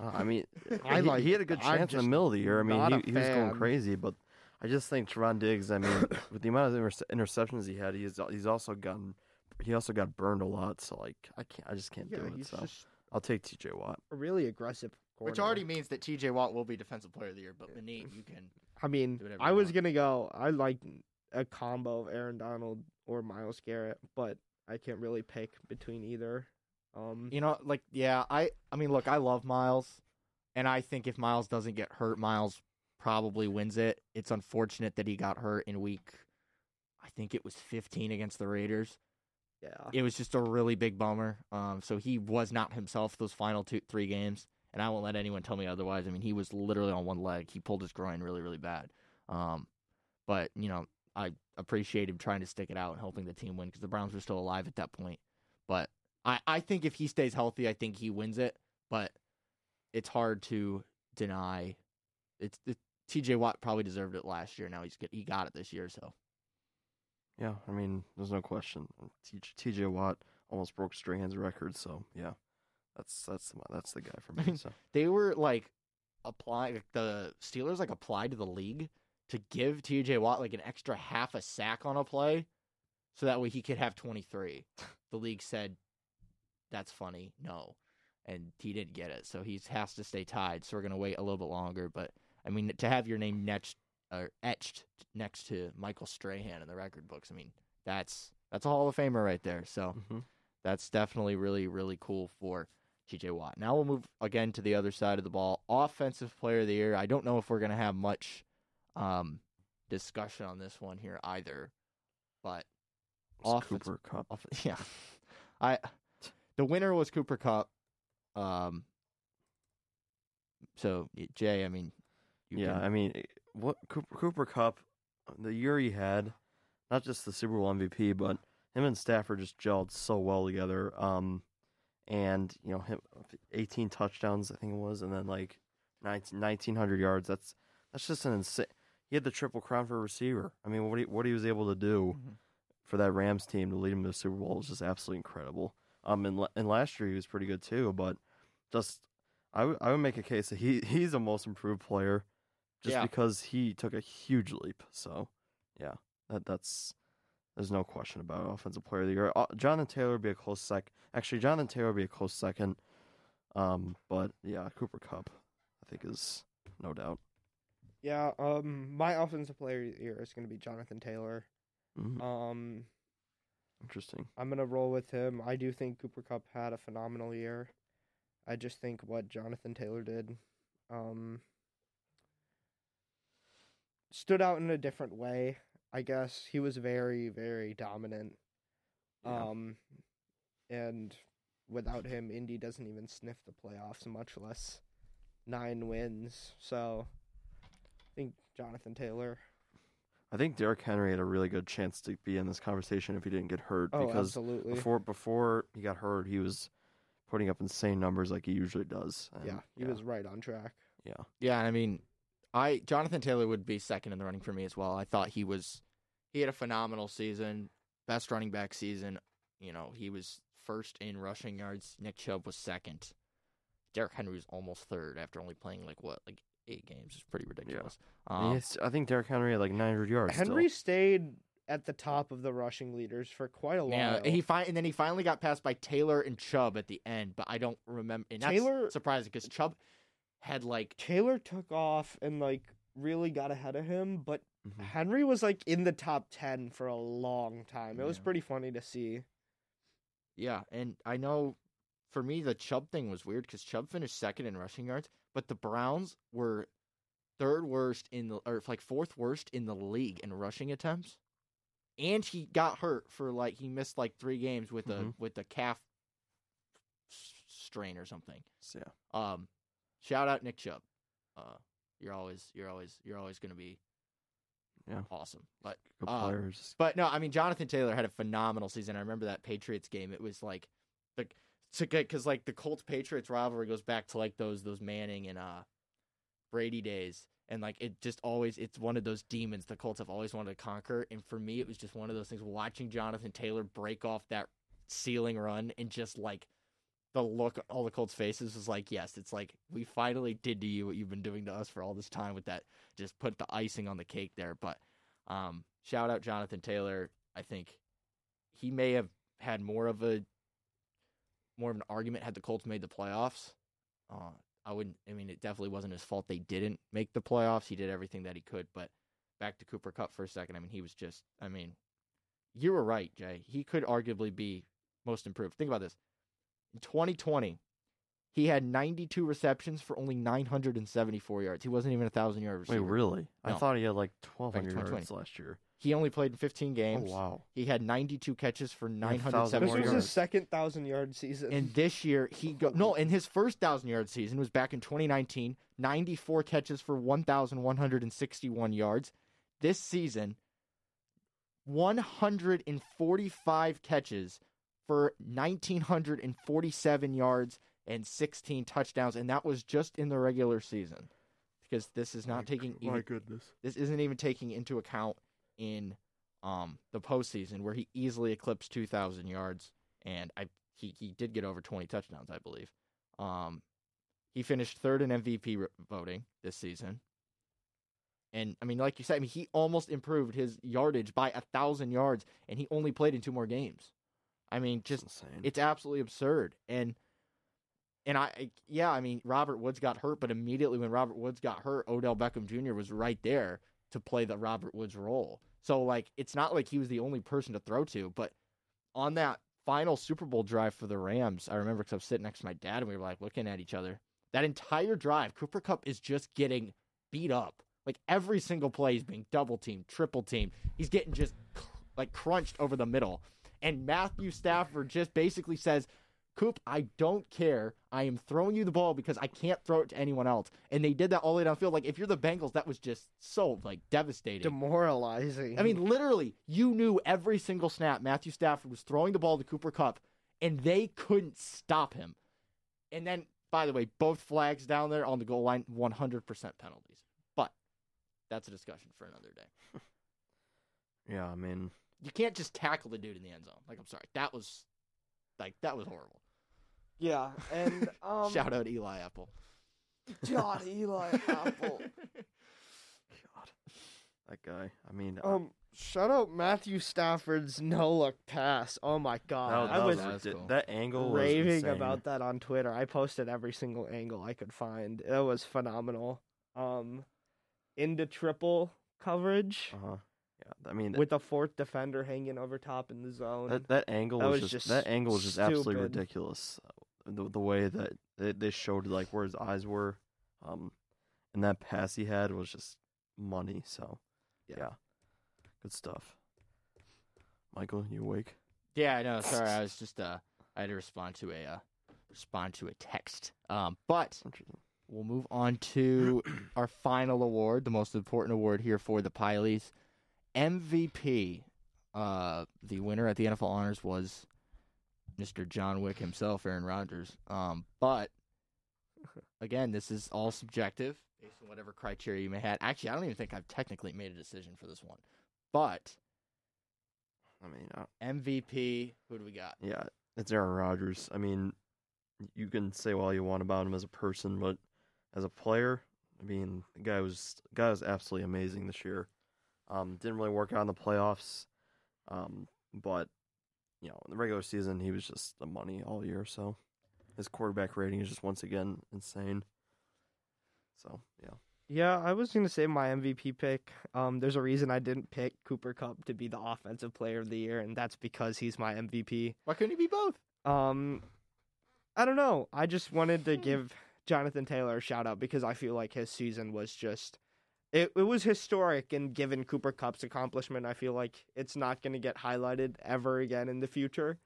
Uh, I mean, I he, like- he had a good I'm chance in the just middle of the year. I mean, a he, he was going fan. crazy, but I just think Trevon Diggs. I mean, with the amount of interce- interceptions he had, he's he's also gotten he also got burned a lot, so like I can't I just can't Yeah, do it. he's So just I'll take T.J. Watt. a really aggressive corner. Which already means that T.J. Watt will be Defensive Player of the Year, but Manine, you can. I mean, do whatever I you was want. gonna go. I like a combo of Aaron Donald or Myles Garrett, but I can't really pick between either. Um, You know, like yeah, I I mean, look, I love Myles, and I think if Myles doesn't get hurt, Myles probably wins it. It's unfortunate that he got hurt in week. I think it was 15 against the Raiders. yeah, It was just a really big bummer. Um, so he was not himself those final two three games, and I won't let anyone tell me otherwise. I mean, he was literally on one leg. He pulled his groin really really bad. Um, but you know, I appreciate him trying to stick it out and helping the team win because the Browns were still alive at that point. But I I think if he stays healthy, I think he wins it. But it's hard to deny. It's it, T.J. Watt probably deserved it last year. Now he's he got it this year. So Yeah, I mean, there's no question. T.J. Watt almost broke Strahan's record, so yeah, that's that's the, that's the guy for me. So they were like applying the Steelers like applied to the league to give TJ Watt like an extra half a sack on a play so that way he could have 23. The league said that's funny. No. And he didn't get it. So he has to stay tied. So we're going to wait a little bit longer, but I mean to have your name etched or etched next to Michael Strahan in the record books, I mean, that's that's a Hall of Famer right there. So mhm. that's definitely really, really cool for TJ Watt. Now we'll move again to the other side of the ball. Offensive player of the year. I don't know if we're going to have much um, discussion on this one here either, but off Cooper Kupp. off- yeah, I the winner was Cooper Kupp. Um, so Jay, I mean, you yeah, can- I mean, what Cooper, Cooper Kupp, the year he had, not just the Super Bowl MVP, but him and Stafford just gelled so well together. Um, and you know him, 18 touchdowns, I think it was, and then like 19, 1900 yards. That's that's just an insane. He had the triple crown for a receiver. I mean, what he what he was able to do Mhm. for that Rams team to lead him to the Super Bowl was just absolutely incredible. Um, and, and last year he was pretty good too, but just I would I would make a case that he he's a most improved player, just Yeah. because he took a huge leap. So, yeah, that that's there's no question about it. offensive player of the year. Uh, Jonathan Taylor would be a close sec. Actually, Jonathan Taylor would be a close second. Um, but yeah, Cooper Kupp, I think is no doubt. Yeah. Um, my offensive player of the year is gonna be Jonathan Taylor. Mhm. Um, Interesting. I'm gonna roll with him. I do think Cooper Kupp had a phenomenal year. I just think what Jonathan Taylor did, um, stood out in a different way. I guess he was very, very dominant. Yeah. Um, and without him, Indy doesn't even sniff the playoffs, much less nine wins. So, I think Jonathan Taylor. I think Derrick Henry had a really good chance to be in this conversation if he didn't get hurt Oh, because absolutely. before before he got hurt, he was putting up insane numbers like he usually does. And, yeah, he was right on track. Yeah, Yeah, I mean, I Jonathan Taylor would be second in the running for me as well. I thought he was he had a phenomenal season, best running back season. You know, he was first in rushing yards. Nick Chubb was second. Derrick Henry was almost third after only playing like what, like eight games. It's pretty ridiculous. And Um, yes, I think Derrick Henry had like 900 yards. still. Henry stayed at the top of the rushing leaders for quite a while. yeah, and he fi- and then he finally got passed by Taylor and Chubb at the end, but I don't remember. And that's Taylor- surprising because Chubb had like Taylor took off and like really got ahead of him, but Mhm. Henry was like in the top 10 for a long time. It was pretty funny to see. Yeah, and I know for me the Chubb thing was weird because Chubb finished second in rushing yards, but the Browns were third worst in the or like fourth worst in the league in rushing attempts, and he got hurt for like he missed like three games with a Mhm. with a calf strain or something. So, yeah. Um, shout out Nick Chubb. Uh, you're always you're always you're always gonna be Yeah. awesome, but uh, players. but no, I mean Jonathan Taylor had a phenomenal season. I remember that Patriots game. It was like the to get because like the Colts Patriots rivalry goes back to like those those Manning and uh Brady days, and like it just always it's one of those demons the Colts have always wanted to conquer. And for me, it was just one of those things. Watching Jonathan Taylor break off that ceiling run and just like the look all the Colts faces was like, yes, it's like we finally did to you what you've been doing to us for all this time with that. Just put the icing on the cake there, but. Um, shout out Jonathan Taylor. I think he may have had more of a more of an argument had the Colts made the playoffs. Uh, I wouldn't. I mean, it definitely wasn't his fault they didn't make the playoffs. He did everything that he could. But back to Cooper Kupp for a second. I mean, he was just. I mean, you were right, Jay. He could arguably be most improved. Think about this. In 2020, he had 92 receptions for only 974 yards. He wasn't even a thousand yard Wait, receiver. really? I thought he had like 1,200 2020. yards last year. He only played in 15 games. Oh wow. He had 92 catches for thousand 907 This was his second thousand yard season. And this year he go no, in his first thousand yard season was back in 2019, 94 catches for 1,161 yards. This season, 145 catches for 1,947 yards and 16 touchdowns, and that was just in the regular season. Because this is not taking even, goodness. this isn't even taking into account in um the postseason where he easily eclipsed 2,000 yards and I he he did get over 20 touchdowns, I believe. Um, he finished third in MVP voting this season. And I mean, like you said, I mean, he almost improved his yardage by a thousand yards, and he only played in two more games. I mean, just it's absolutely absurd. And and I I- yeah, I mean Robert Woods got hurt, but immediately when Robert Woods got hurt, Odell Beckham Jr. was right there to play the Robert Woods role. So like it's not like he was the only person to throw to, but on that final Super Bowl drive for the Rams, I remember because I was sitting next to my dad and we were like looking at each other. That entire drive, Cooper Kupp is just getting beat up. Like every single play is being double teamed, triple teamed. He's getting just like crunched over the middle. And Matthew Stafford just basically says, Coop, I don't care. I am throwing you the ball because I can't throw it to anyone else. And they did that all the way downfield. Like if you're the Bengals, that was just so like devastating. Demoralizing. I mean, literally, you knew every single snap Matthew Stafford was throwing the ball to Cooper Kupp, and they couldn't stop him. And then, by the way, both flags down there on the goal line, 100% penalties. But that's a discussion for another day. yeah, I mean, You can't just tackle the dude in the end zone. Like, I'm sorry, that was like that was horrible. Yeah, and um, Shout out Eli Apple. God, Eli Apple. God, that guy. I mean, Um, shout out Matthew Stafford's no look pass. Oh my god, that, I was That was cool. that angle raving insane. about that on Twitter. I posted every single angle I could find. It was phenomenal. Um, into triple coverage Uh-huh. Yeah, I mean, with the fourth defender hanging over top in the zone. that that angle that was, was just, just that angle was just absolutely ridiculous. The the way that they, they showed like where his eyes were, um, and that pass he had was just money. So, Yeah. yeah, good stuff. Michael, you awake? Yeah, I know. Sorry, I was just uh, I had to respond to a uh, respond to a text. Um, but We'll move on to our final award, the most important award here for the Pylies. MVP. Uh, the winner at the NFL Honors was Mr. John Wick himself, Aaron Rodgers. Um, but again, this is all subjective based on whatever criteria you may have. Actually, I don't even think I've technically made a decision for this one. But I mean, uh, MVP, who do we got? yeah, it's Aaron Rodgers. I mean, you can say all you want about him as a person, but as a player, I mean, the guy was the guy was absolutely amazing this year. Um, didn't really work out in the playoffs, um, but you know, in the regular season, he was just the money all year. So his quarterback rating is just once again insane. So yeah, Yeah, I was gonna say my MVP pick. Um, there's a reason I didn't pick Cooper Kupp to be the offensive player of the year, and that's because he's my MVP. Why couldn't he be both? Um, I don't know. I just wanted to give Jonathan Taylor a shout out because I feel like his season was just it. It was historic, and given Cooper Kupp's accomplishment, I feel like it's not gonna get highlighted ever again in the future.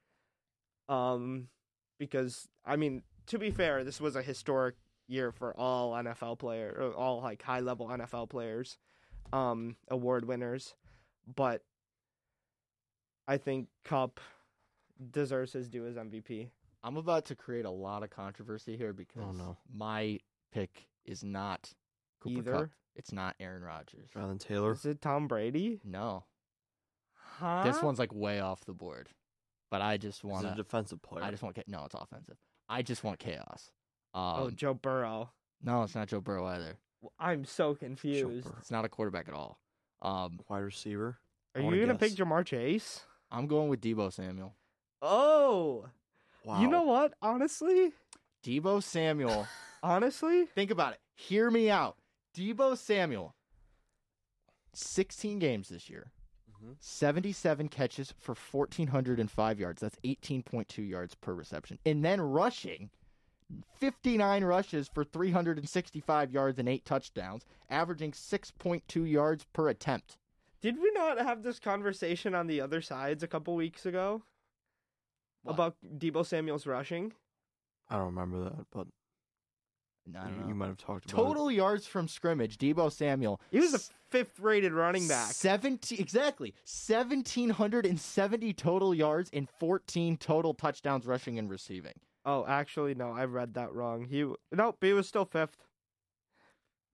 Um, because I mean, to be fair, this was a historic year for all NFL players, all like high level NFL players, um, award winners, but I think Kupp deserves his due as MVP. I'm about to create a lot of controversy here because no. my pick is not Cooper Either? Kupp. It's not Aaron Rodgers. Jonathan Taylor. Is it Tom Brady? No, Huh? this one's like way off the board. But I just want a defensive player. I just want. cha- No, it's offensive. I just want chaos. Um, oh, Joe Burrow. no, it's not Joe Burrow either. I'm so confused. It's not a quarterback at all. Um, wide receiver. Are you wanna gonna guess. pick Ja'Marr Chase? I'm going with Deebo Samuel. Oh, Wow. you know what? Honestly, Deebo Samuel. honestly, think about it. Hear me out. Deebo Samuel. 16 games this year. Mhm. 77 catches for 1,405 yards. That's 18.2 yards per reception. And then rushing 59 rushes for 365 yards and eight touchdowns, averaging 6.2 yards per attempt. did we not have this conversation on the other sides a couple weeks ago What? about Deebo Samuel's rushing? I don't remember that, but I don't you, know. you might have talked about it. Total yards from scrimmage, Deebo Samuel. He was a fifth-rated running back. 17 exactly. 1770 total yards and 14 total touchdowns rushing and receiving. Oh, actually, no, I read that wrong. He nope, he was still fifth.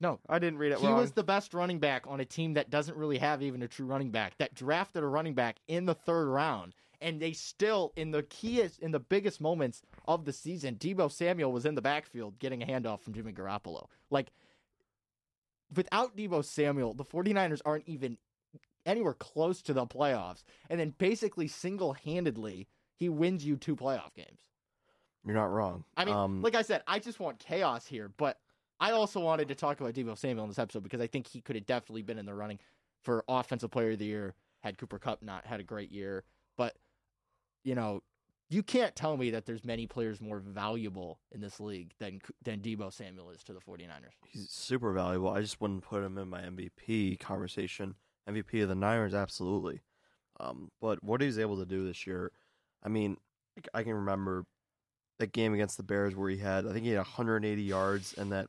No, I didn't read it he wrong. was the best running back on a team that doesn't really have even a true running back that drafted a running back in the third round and they still in the keyest in the biggest moments of the season Deebo Samuel was in the backfield getting a handoff from Jimmy Garoppolo like without Deebo Samuel the 49ers aren't even anywhere close to the playoffs and then basically single-handedly he wins you two playoff games You're not wrong. I mean, um, like I said, I just want chaos here, but I also wanted to talk about Deebo Samuel in this episode because I think he could have definitely been in the running for Offensive Player of the Year had Cooper Kupp not had a great year. But, you know, you can't tell me that there's many players more valuable in this league than than Deebo Samuel is to the 49ers. he's super valuable. I just wouldn't put him in my MVP conversation. MVP of the Niners, absolutely. Um, but what he's able to do this year, I mean, I can remember that game against the Bears where he had, I think he had 180 yards, and that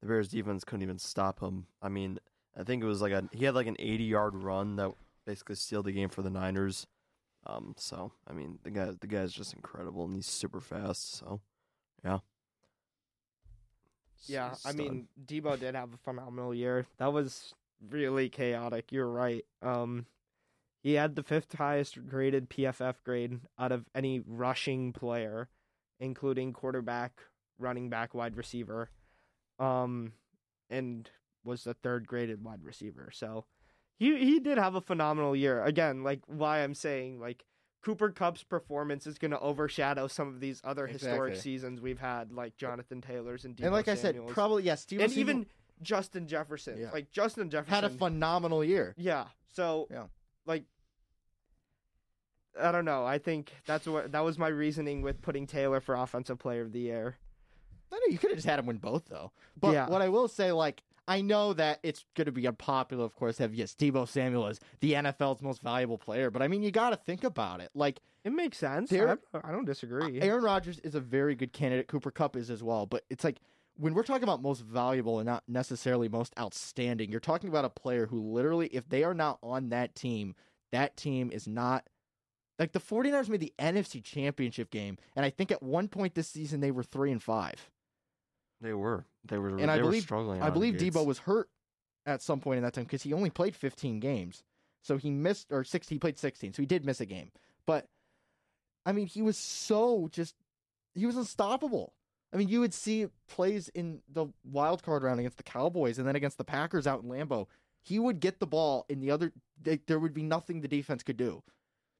the Bears defense couldn't even stop him. I mean, I think it was like a he had like an 80 yard run that basically sealed the game for the Niners. Um, so I mean, the guy the guy's just incredible, and he's super fast. So, yeah. Yeah, I mean, Deebo did have a phenomenal year. That was really chaotic. You're right. Um, he had the fifth highest graded PFF grade out of any rushing player, including quarterback, running back, wide receiver, um, and was the third graded wide receiver. So he he did have a phenomenal year. Again, like why I'm saying like Cooper Kupp's performance is going to overshadow some of these other historic seasons we've had, like Jonathan Taylor's and Deebo and like I said, probably yes, Deebo and even Justin Jefferson. Yeah. Like Justin Jefferson had a phenomenal year. Yeah. So Yeah. like I don't know. I think that's what that was my reasoning with putting Taylor for offensive player of the year. I know you could have just had him win both though. But Yeah. what I will say, like, I know that it's going to be unpopular, of course, to have yes, Deebo Samuel is the NFL's most valuable player. But I mean, you got to think about it. Like, It makes sense. I, I don't disagree. Aaron Rodgers is a very good candidate. Cooper Kupp is as well. But it's like when we're talking about most valuable and not necessarily most outstanding, you're talking about a player who literally, if they are not on that team, that team is not. Like the 49ers made the NFC Championship game, and I think at one point this season they were three and five. They were. They were. And I they were believe- struggling. I out of the believe. Deebo was hurt at some point in that time because he only played 15 games. So he missed, or six, he played 16. So he did miss a game. But, I mean, he was so just, he was unstoppable. I mean, you would see plays in the wild card round against the Cowboys and then against the Packers out in Lambeau. He would get the ball, and the other, they, there would be nothing the defense could do.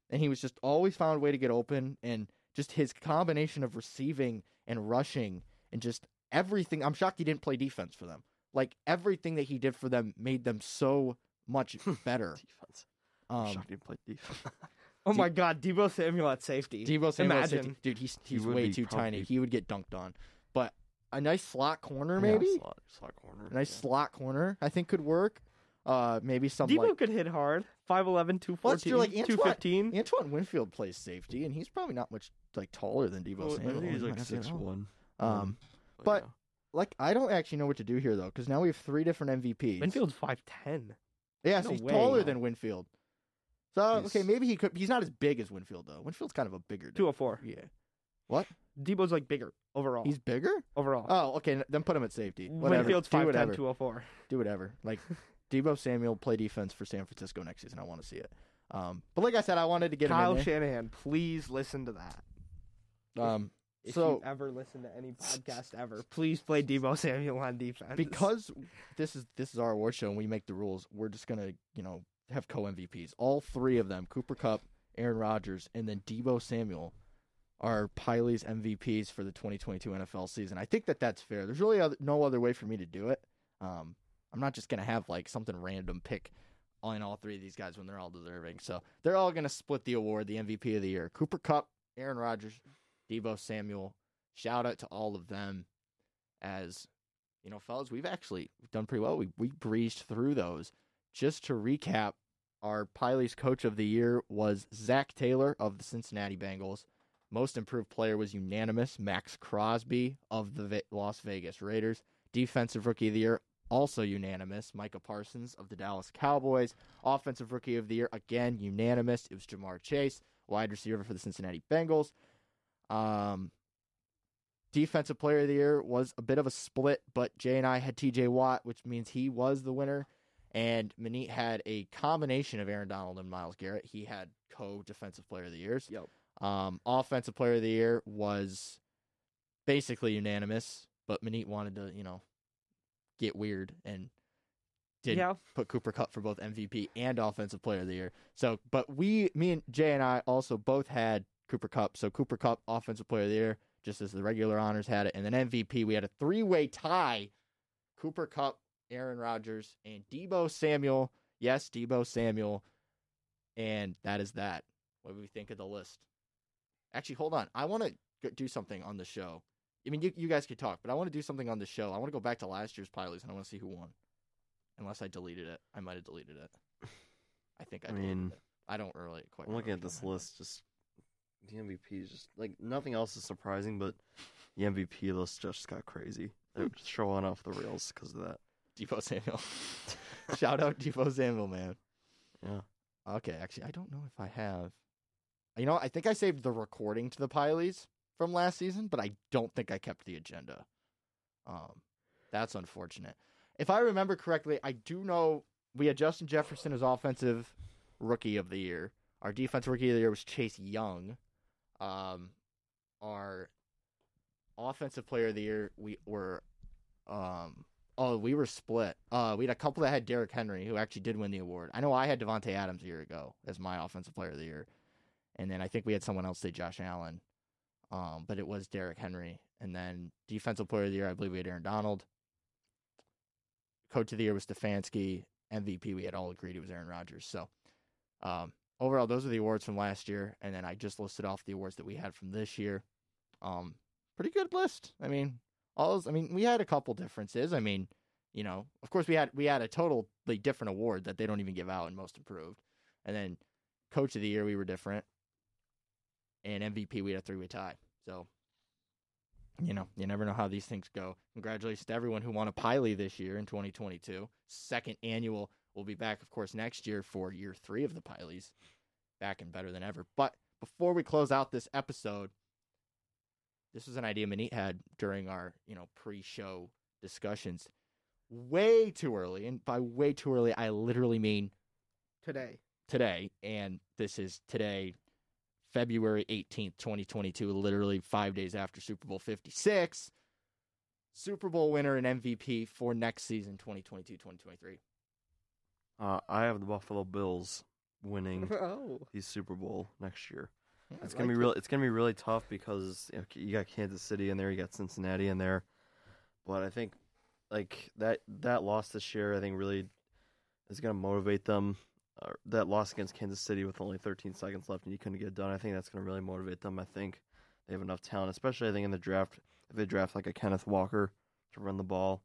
And he was just always found a way to get open, and just his combination of receiving and rushing and just everything. I'm shocked he didn't play defense for them. Like everything that he did for them made them so much better. defense. I'm Um, shocked he didn't play defense. oh my God, Deebo Samuel at safety. Deebo Samuel, at Imagine. safety- dude, he's He he's would way be too tiny. He would get dunked on. But a nice slot corner, Yeah, maybe slot, slot corner. a nice yeah. slot corner, I think could work. Uh, maybe some Deebo like could hit hard. 5'11", Well, it's 214, true, like Antoine- 215. Antoine Winfield plays safety, and he's probably not much like taller than Deebo Well, I Samuel. think he's like might have to six one. Um, but- like I don't actually know what to do here though, because now we have three different MVPs. Winfield's 5'10". Yeah, so No he's way. taller than Winfield. So He's- okay, maybe he could. He's not as big as Winfield though. Winfield's kind of a bigger. 204. Yeah. What? Deebo's like bigger overall. He's bigger? overall. Oh, okay. Then put him at safety. Whatever. Winfield's do 5'10", 204. Do whatever. Like Deebo Samuel play defense for San Francisco next season. I want to see it. Um, but like I said, I wanted to get Kyle him in Shanahan, please listen to that. there. Um, If So- you ever listen to any podcast ever, please play Deebo Samuel on defense. because this is this is our award show and we make the rules. We're just gonna you know have co MVPs. All three of them, Cooper Kupp Aaron Rodgers, and then Deebo Samuel are Pylie's MVPs for the 2022 NFL season. I think that that's fair. There's really other, no other way for me to do it. Um, I'm not just gonna have like something random pick on all three of these guys when they're all deserving. So they're all gonna split the award, the MVP of the year. Cooper Kupp, Aaron Rodgers, Deebo Samuel. Shout out to all of them. As you know, fellas, we've actually done pretty well. We we breezed through those. Just to recap, our Pylie's coach of the year was Zac Taylor of the Cincinnati Bengals. Most improved player was unanimous, Maxx Crosby of the Las Vegas Raiders. Defensive rookie of the year, also unanimous, Micah Parsons of the Dallas Cowboys. Offensive rookie of the year, again unanimous, it was Ja'Marr Chase, wide receiver for the Cincinnati Bengals. Um, defensive player of the year was a bit of a split, but Jay and I had TJ Watt, which means he was the winner. And Manit had a combination of Aaron Donald and Myles Garrett. He had co defensive player of the years. Yep. Um, offensive player of the year was basically unanimous, but Manit wanted to, you know, get weird and did yeah. put Cooper Kupp for both MVP and offensive player of the year. So, but we, me and Jay and I also both had Cooper Kupp. So Cooper Kupp offensive player of the year, just as the regular honors had it, and then MVP. We had a three way tie: Cooper Kupp, Aaron Rodgers, and Deebo Samuel. Yes, Deebo Samuel, and that is that. What do we think of the list? Actually, hold on. I want to do something on the show. I mean, you, you guys could talk, but I want to do something on the show. I want to go back to last year's Pylies and I want to see who won. Unless I deleted it, I might have deleted it. I think I, I mean, it. I don't really quite. I'm looking at this which one I list. Just the MVP is just like nothing else is surprising, but the MVP list just got crazy. They're just showing off the rails because of that. Deebo Samuel. Shout out Deebo Samuel, man. Yeah. Okay, actually, I don't know if I have. You know, I think I saved the recording to the Pylies from last season, but I don't think I kept the agenda. Um, that's unfortunate. If I remember correctly, I do know we had Justin Jefferson as offensive rookie of the year. Our defensive rookie of the year was Chase Young. Um, our offensive player of the year we were, um, oh we were split. Uh, we had a couple that had Derrick Henry who actually did win the award. I know I had Davante Adams a year ago as my offensive player of the year, and then I think we had someone else say Josh Allen. Um, but it was Derrick Henry, and then defensive player of the year I believe we had Aaron Donald. Coach of the year was Stefanski. MVP we had all agreed it was Aaron Rodgers. So, um, overall, those are the awards from last year, and then I just listed off the awards that we had from this year. Um, pretty good list. I mean, all those, I mean, we had a couple differences. I mean, you know, of course, we had we had a totally different award that they don't even give out in Most Improved, and then Coach of the Year we were different, and MVP we had a three way tie. So, you know, you never know how these things go. Congratulations to everyone who won a Pylie this year in 2022, second annual. We'll be back, of course, next year for year three of the Pylies. Back and better than ever. But before we close out this episode, this was an idea Manit had during our, you know, pre-show discussions. Way too early, and by way too early, I literally mean Today. today, and this is today, February 18th, 2022, literally five days after Super Bowl 56. Super Bowl winner and MVP for next season, 2022 2023. Uh, I have the Buffalo Bills winning oh. the Super Bowl next year. Yeah, It's I gonna be like real. It's gonna be really tough because you, know, you got Kansas City in there, you got Cincinnati in there, but I think like that that loss this year, I think really is gonna motivate them. Uh, that loss against Kansas City with only 13 seconds left and you couldn't get it done. I think that's gonna really motivate them. I think they have enough talent, especially I think in the draft. If they draft like a Kenneth Walker to run the ball,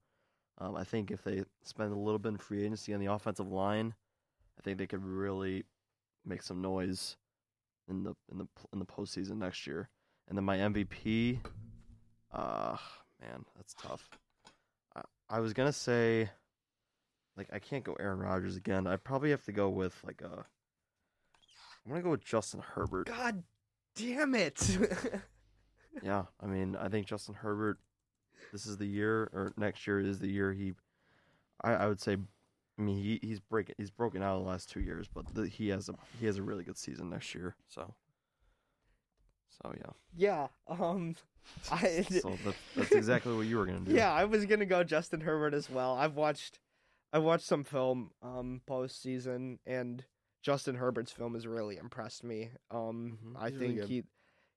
um, I think if they spend a little bit in free agency on the offensive line, I think they could really make some noise in the in the in the postseason next year. And then my MVP, uh man, that's tough. I, I was gonna say, like, I can't go Aaron Rodgers again. I probably have to go with like a. I'm gonna go with Justin Herbert. God damn it. Yeah, I mean, I think Justin Herbert. This is the year, or next year is the year he. I, I would say, I mean, he he's breaking he's broken out the last two years, but the, he has a he has a really good season next year. So. So yeah, yeah. Um I so that, that's exactly what you were gonna do. Yeah, I was gonna go Justin Herbert as well. I've watched, I watched some film um postseason, and Justin Herbert's film has really impressed me. Um, Mhm. I really think good. he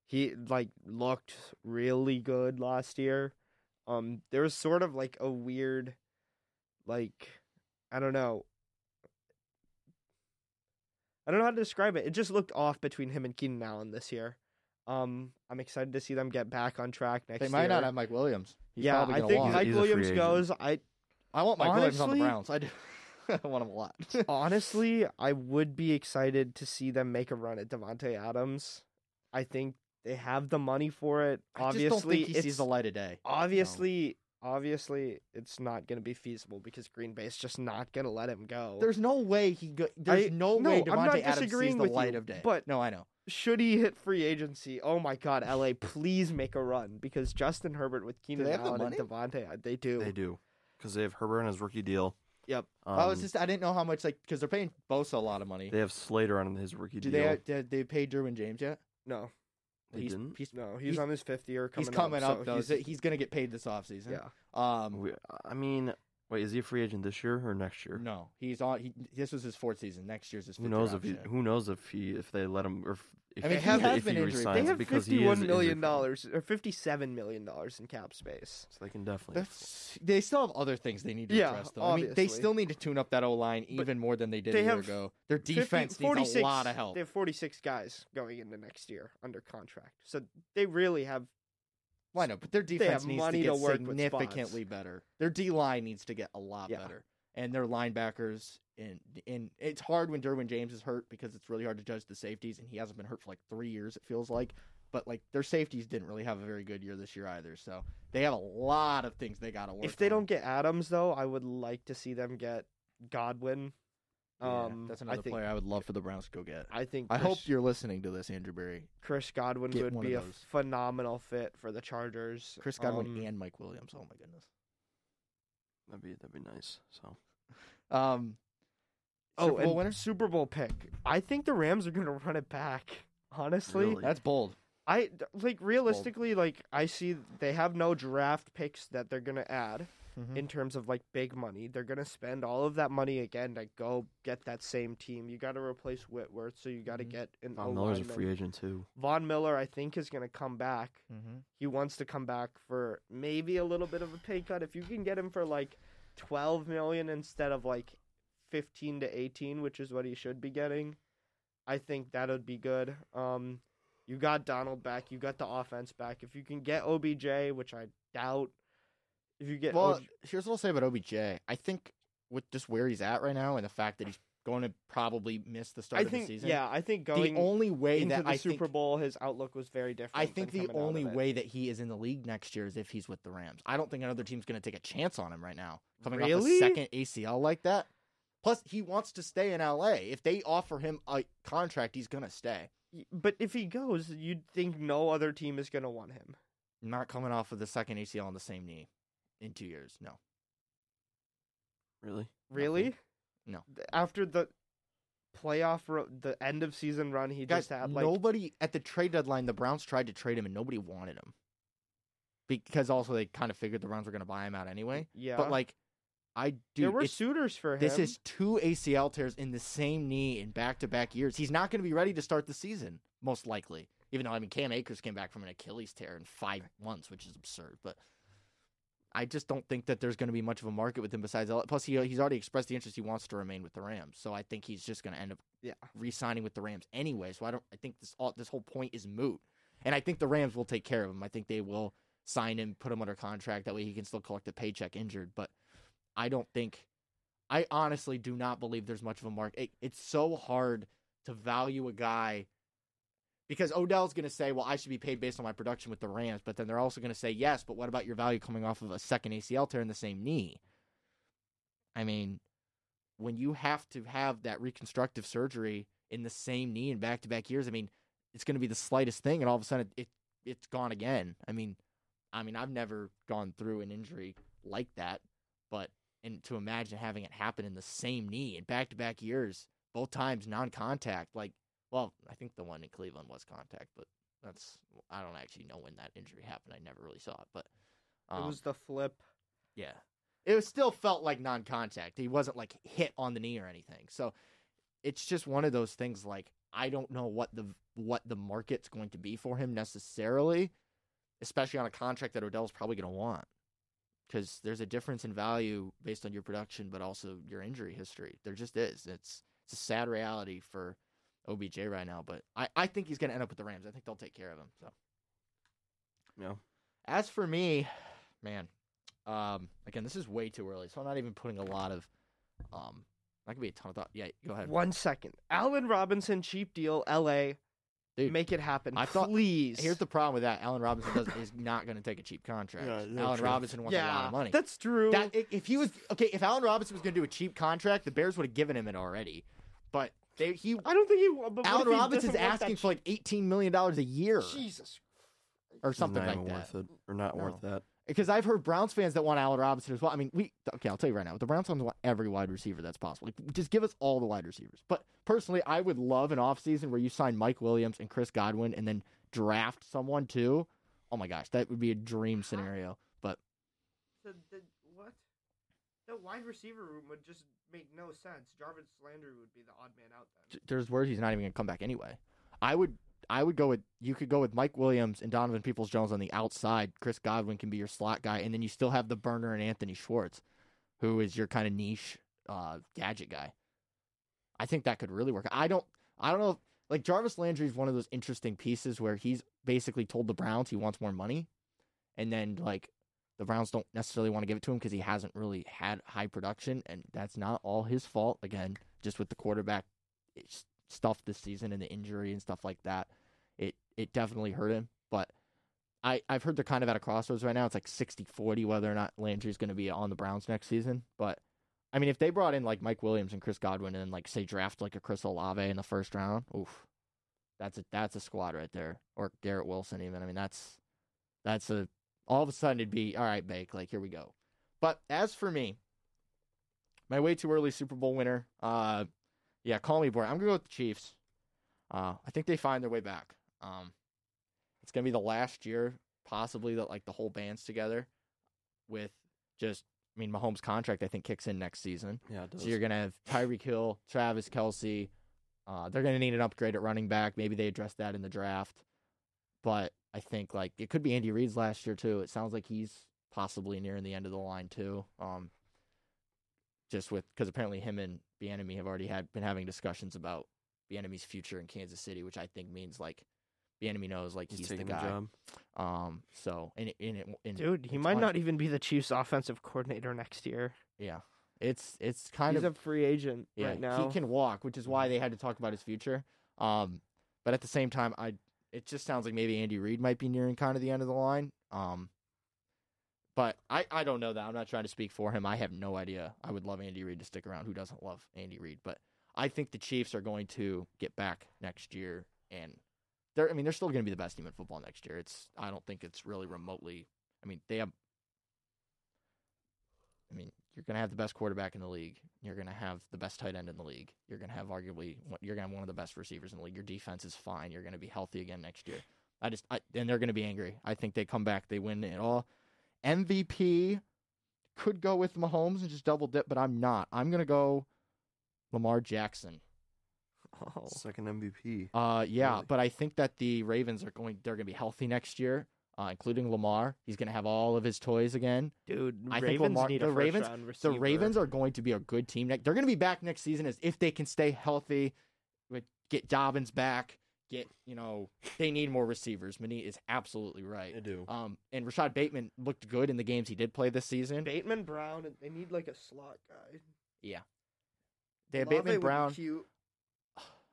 he like looked really good last year. Um, there was sort of like a weird, like, I don't know. I don't know how to describe it. It just looked off between him and Keenan Allen this year. Um, I'm excited to see them get back on track next year. They year. might not have Mike Williams. He's yeah, probably I think walk. Mike He's Williams goes. I I want Mike Williams on the Browns. I do. I want him a lot. honestly, I would be excited to see them make a run at Davante Adams. I think they have the money for it. I just Obviously, don't think he it's sees the light of day. obviously obviously it's not going to be feasible because Green Bay's just not going to let him go. There's no way he go. There's I- no, no, way I'm not Davante Adams sees the with light you, of day. but- no, I know. Should he hit free agency? Oh my God, LA, please make a run because Justin Herbert with Keenan they the Allen and money? Davante, they do. They do because they have Herbert on his rookie deal. Yep. Um, I was just I didn't know how much like because they're paying Bosa a lot of money. they have Slater on his rookie Do deal. they did they pay Derwin James yet? No, They he's, didn't? He's, no, he's, He's- on his fifth year. Coming he's coming up, so though. he's- He's, gonna get paid this offseason. yeah. Um. We- I mean, wait, is he a free agent this year or next year? No, he's on. He this was his fourth season. Next year's his. Fifth Who fifth knows year if he? Who knows if he if they let him or if, if I mean, he, he has been injured. They have because he is fifty-one million dollars or fifty-seven million dollars in cap space. So they can definitely. That's, they still have other things they need to Yeah, address, though. I mean, they still need to tune up that O line But even more than they did they a year ago. Their 50 defense needs 46 a lot of help. They have forty-six guys going into next year under contract, so they really have. Well, I know, but their defense needs to get to significantly better. Their D line needs to get a lot Yeah. better, and their linebackers. And and it's hard when Derwin James is hurt because it's really hard to judge the safeties, and he hasn't been hurt for like three years. It feels like, but like their safeties didn't really have a very good year this year either. So they have a lot of things they got to work. If they on. don't get Adams, though, I would like to see them get Godwin. Yeah, Um, that's I another think, player I would love for the Browns to go get. I think. I hope you're listening to this, Andrew Berry. Chris Godwin get would be a phenomenal fit for the Chargers. Chris Godwin Um, and Mike Williams. Oh my goodness. That'd be that'd be nice. So Um. Oh, Super Bowl and winner. Super Bowl pick. I think the Rams are going to run it back. Honestly, Really? That's bold. I like realistically like I see they have no draft picks that they're going to add Mm-hmm. in terms of like big money. They're going to spend all of that money again to go get that same team. You got to replace Whitworth, so you got to Mhm. get an Von Miller's a O-lineman. free agent too. Von Miller, I think, is going to come back. Mm-hmm. He wants to come back for maybe a little bit of a pay cut. If you can get him for like twelve million instead of like fifteen to eighteen, which is what he should be getting, I think that would be good. Um, you got Donald back. You got the offense back. If you can get OBJ, which I doubt, if you get Well, OJ here's what I'll say about OBJ. I think with just where he's at right now and the fact that he's going to probably miss the start I of the season. yeah, I think The only way into that the I Super think Bowl, his outlook was very different. I think the only way that he is in the league next year is if he's with the Rams. I don't think another team's going to take a chance on him right now. Coming off a second ACL like that. Plus, he wants to stay in LA. If they offer him a contract, he's going to stay. But if he goes, you'd think no other team is going to want him. Not coming off of the second ACL on the same knee in two years. No. Really? Really? No. After the playoff, ro- the end of season run, he Guys, just had like nobody at the trade deadline. The Browns tried to trade him, and nobody wanted him because also they kind of figured the Browns were going to buy him out anyway. yeah. But like, I do. there were suitors for him. this is two ACL tears in the same knee in back-to-back years. He's not going to be ready to start the season, most likely. Even though I mean, Cam Akers came back from an Achilles tear in five months, which is absurd. But I just don't think that there's going to be much of a market with him besides. L- Plus, he he's already expressed the interest he wants to remain with the Rams. So I think he's just going to end up Yeah. re-signing with the Rams anyway. So I don't. I think this all this whole point is moot. And I think the Rams will take care of him. I think they will sign him, put him under contract. That way he can still collect a paycheck injured. But I don't think. I honestly do not believe there's much of a market. It, it's so hard to value a guy because Odell's going to say, "Well, I should be paid based on my production with the Rams," but then they're also going to say, "Yes, but what about your value coming off of a second ACL tear in the same knee?" I mean, when you have to have that reconstructive surgery in the same knee in back-to-back years, I mean, it's going to be the slightest thing, and all of a sudden it, it it's gone again. I mean, I mean, I've never gone through an injury like that, but and to imagine having it happen in the same knee in back-to-back years, both times non-contact, like, well, I think the one in Cleveland was contact, but that's I don't actually know when that injury happened. I never really saw it, but it um, was the flip. yeah. It was still felt like non contact. He wasn't like hit on the knee or anything. So it's just one of those things. Like I don't know what the what the market's going to be for him necessarily, especially on a contract that Odell's probably going to want. Because there's a difference in value based on your production, but also your injury history. There just is. It's it's a sad reality for OBJ right now. But I, I think he's going to end up with the Rams. I think they'll take care of him. So Yeah. as for me, man, um, again, this is way too early, so I'm not even putting a lot of, um, that could be a ton of thought. Yeah, go ahead. One second. Allen Robinson, cheap deal, LA. Dude, make it happen. I thought- please. Here's the problem with that: Allen Robinson does, is not going to take a cheap contract. Yeah, no, Allen true. Robinson wants a lot of money. that's true. That if he was okay, if Allen Robinson was going to do a cheap contract, the Bears would have given him it already. But they, he, I don't think he. But what Allen if he Robinson's doesn't want that asking for like 18 million dollars a year Jesus. or something not like even that. worth it, or not No. worth that. Because I've heard Browns fans that want Allen Robinson as well. I mean, we okay. I'll tell you right now, the Browns fans want every wide receiver that's possible. Like, just give us all the wide receivers. But personally, I would love an offseason where you sign Mike Williams and Chris Godwin, and then draft someone too. Oh my gosh, that would be a dream scenario. But The, the what? The wide receiver room would just make no sense. Jarvis Landry would be the odd man out then. there's words he's not even gonna come back anyway. I would I would go with you could go with Mike Williams and Donovan Peoples Jones on the outside. Chris Godwin can be your slot guy, and then you still have the burner and Anthony Schwartz, who is your kind of niche uh, gadget guy. I think that could really work. I don't I don't know if, like Jarvis Landry is one of those interesting pieces where he's basically told the Browns he wants more money, and then like the Browns don't necessarily want to give it to him because he hasn't really had high production, and that's not all his fault. Again, just with the quarterback stuff this season and the injury and stuff like that, it it definitely hurt him. But I I've heard they're kind of at a crossroads right now. It's like 60-40 whether or not Landry's going to be on the Browns next season. But I mean, if they brought in like Mike Williams and Chris Godwin and like say draft like a Chris Olave in the first round, oof, that's a that's a squad right there. Or Garrett Wilson even. I mean, that's that's a all of a sudden it'd be all right, Bake. Like here we go. But as for me, my way too early Super Bowl winner. Uh, yeah, call me boy. I'm gonna go with the Chiefs. Uh, I think they find their way back. Um, it's gonna be the last year, possibly that like the whole band's together, with just. I mean, Mahomes' contract I think kicks in next season. Yeah, it does. So you're gonna have Tyreek Hill, Travis Kelce. Uh, they're gonna need an upgrade at running back. Maybe they address that in the draft. But I think like it could be Andy Reid's last year too. It sounds like he's possibly nearing the end of the line too. Um, just with because apparently him and Bieniemy have already had been having discussions about Bieniemy's future in Kansas City, which I think means like Bieniemy knows like he's, he's, the guy. the job. Um, so in it, in in, Dude, he might not even be the Chiefs' offensive coordinator next year. Yeah, it's it's kind He's of a free agent Yeah, right now. he can walk, which is why they had to talk about his future. Um, but at the same time, I it just sounds like maybe Andy Reid might be nearing kind of the end of the line. Um, but I I don't know that. I'm not trying to speak for him. I have no idea. I would love Andy Reid to stick around. Who doesn't love Andy Reid? But I think the Chiefs are going to get back next year, and they're I mean they're still going to be the best team in football next year. It's I don't think it's really remotely. I mean they have. I mean, you're going to have the best quarterback in the league. You're going to have the best tight end in the league. You're going to have arguably one- you're going to have one of the best receivers in the league. Your defense is fine. You're going to be healthy again next year. I just I, and they're going to be angry. I think they come back, they win it all. MVP could go with Mahomes and just double dip, but I'm not. I'm going to go Lamar Jackson. Oh. Second MVP. Uh, yeah, Really? but I think that the Ravens are going. They're going to be healthy next year, uh, including Lamar. He's going to have all of his toys again. Dude, I think Lamar- need the a first Ravens- round The. Ravens are going to be a good team. Next, they're going to be back next season as if they can stay healthy. With get Dobbins back, get you know they need more receivers. Mani is absolutely right. They do. Um, and Rashod Bateman looked good in the games he did play this season. Bateman Brown. They need like a slot guy. Yeah, they have Olave Bateman would be Brown. Cute.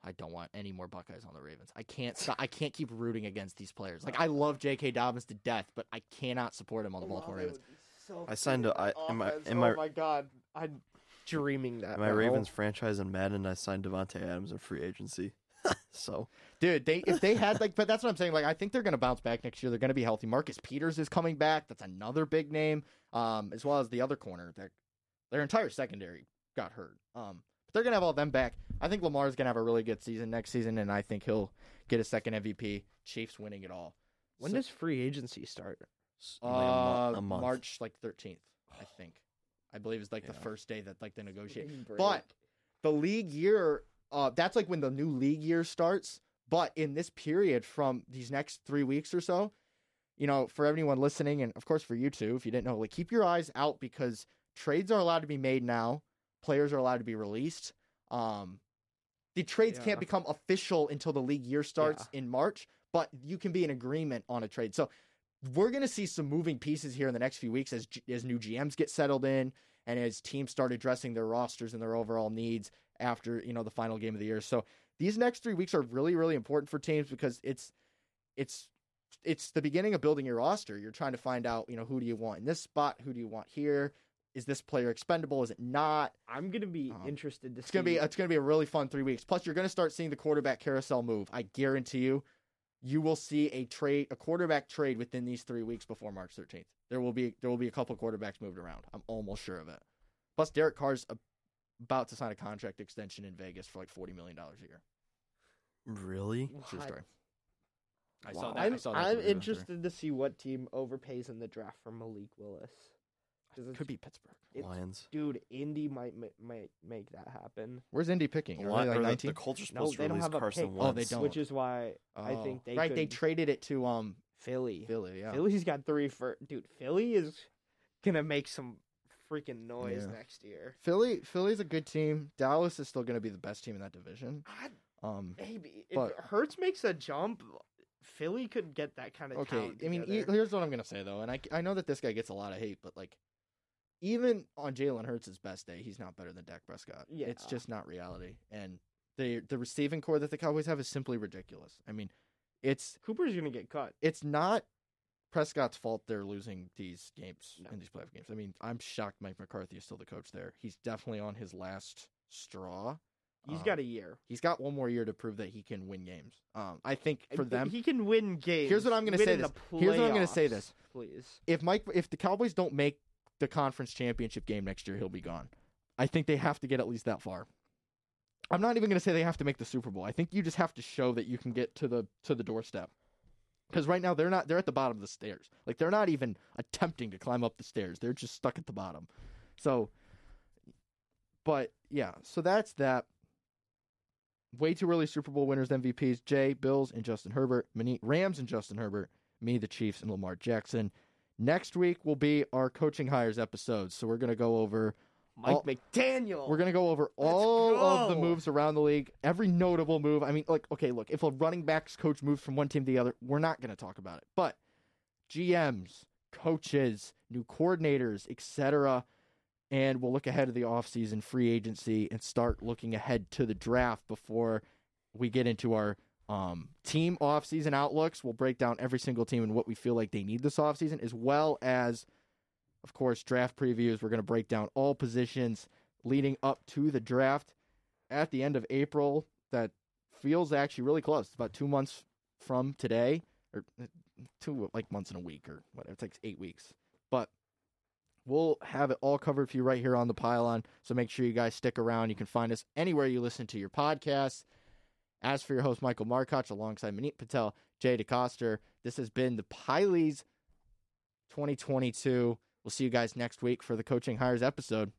I don't want any more Buckeyes on the Ravens. I can't. Stop, I can't keep rooting against these players. Like I love J.K. Dobbins to death, but I cannot support him on the Baltimore Ravens. so I signed good a- I- on in my- offense. in my- oh my god, I'm dreaming that. My. Ravens franchise in Madden, I signed Davante Adams in free agency. so Dude, they if they had like, but that's what I'm saying. Like, I think they're gonna bounce back next year. They're gonna be healthy. Marcus Peters is coming back. That's another big name. Um, as well as the other corner. Their their entire secondary got hurt. Um, but they're gonna have all them back. I think Lamar's gonna have a really good season next season, and I think he'll get a second MVP. Chiefs winning it all. When So- does free agency start? s- only a, mo- uh, a month. March like 13th, I think. I believe is like the first day that like they negotiate. Spring But the league year uh, that's like when the new league year starts. But in this period, from these next three weeks or so, you know, for everyone listening, and of course for you too, if you didn't know, like keep your eyes out because trades are allowed to be made now. Players are allowed to be released. Um, the trades Yeah. can't become official until the league year starts in March, but you can be in agreement on a trade. So we're going to see some moving pieces here in the next few weeks as as new GMs get settled in and as teams start addressing their rosters and their overall needs after you know the final game of the year. So these next three weeks are really really important for teams because it's it's it's the beginning of building your roster. You're trying to find out you know who do you want in this spot, who do you want here. Is this player expendable? Is it not? I'm gonna be Um, interested to see. It's see. gonna be it's gonna be a really fun three weeks. Plus, you're gonna start seeing the quarterback carousel move. I guarantee you, you will see a trade, a quarterback trade within these three weeks before March 13th. There will be there will be a couple quarterbacks moved around. I'm almost sure of it. Plus, Derek Carr's about to sign a contract extension in Vegas for like 40 million dollars a year. Really? True What? story. I Wow. saw that. I I'm, saw that I'm interested to see what team overpays in the draft for Malik Willis. 'Cause it's- Could be Pittsburgh. it's- Lions. dude. Indy might might make that happen. Where's Indy picking? The, Are Li- they or like the- 19? the Colts are No, supposed they to don't release have a Carson pick. Wentz. Oh, they don't. Which is why I Oh, think they right. They traded it to um Philly. Philly. Yeah. Philly's got three for dude. Philly is gonna make some freaking noise Yeah. next year. Philly. Philly's a good team. Dallas is still going to be the best team in that division. I, Um. maybe if Hurts makes a jump, Philly could get that kind of Okay, talent I mean, he- here's what I'm gonna say though, and I I know that this guy gets a lot of hate, but like, even on Jalen Hurts' best day, he's not better than Dak Prescott. Yeah. it's just not reality, and the the receiving corps that the Cowboys have is simply ridiculous. I mean, it's Cooper's gonna get cut. it's not Prescott's fault they're losing these games No. in these playoff games. I mean, I'm shocked Mike McCarthy is still the coach there. He's definitely on his last straw. He's Um, got a year he's got one more year to prove that he can win games. Um, I think for them, He can win games. Here's what I'm gonna say this. Here's what I'm gonna say this. please. if Mike if the Cowboys don't make the conference championship game next year, he'll be gone. I think they have to get at least that far. I'm not even going to say they have to make the Super Bowl. I think you just have to show that you can get to the to the doorstep. Cuz right now they're not they're at the bottom of the stairs. Like they're not even attempting to climb up the stairs. They're just stuck at the bottom. So but yeah, so that's that. Way too early Super Bowl winners, MVPs, Jay, Bills, and Justin Herbert. Many Rams and Justin Herbert. Me, the Chiefs, and Lamar Jackson. Next week will be our coaching hires episode. So we're gonna go over Mike All- McDaniel. we're gonna go over all of the moves around the league, every notable move. I mean, like, okay, look, if a running backs coach moves from one team to the other, we're not gonna talk about it. But GMs, coaches, new coordinators, etc. And we'll look ahead of the offseason free agency and start looking ahead to the draft before we get into our um, team offseason outlooks. We'll break down every single team and what we feel like they need this offseason, as well as, of course, draft previews. We're going to break down all positions leading up to the draft at the end of April. That feels actually really close. It's about two months from today, or uh, two like months in a week, or whatever. It takes eight weeks. But we'll have it all covered for you right here on the pylon. So make sure you guys stick around. You can find us anywhere you listen to your podcasts. As for your host, Michael Markoch, alongside Manit Patel, Jay DeCoster, this has been the Pylies 2022. We'll see you guys next week for the Coaching Hires episode.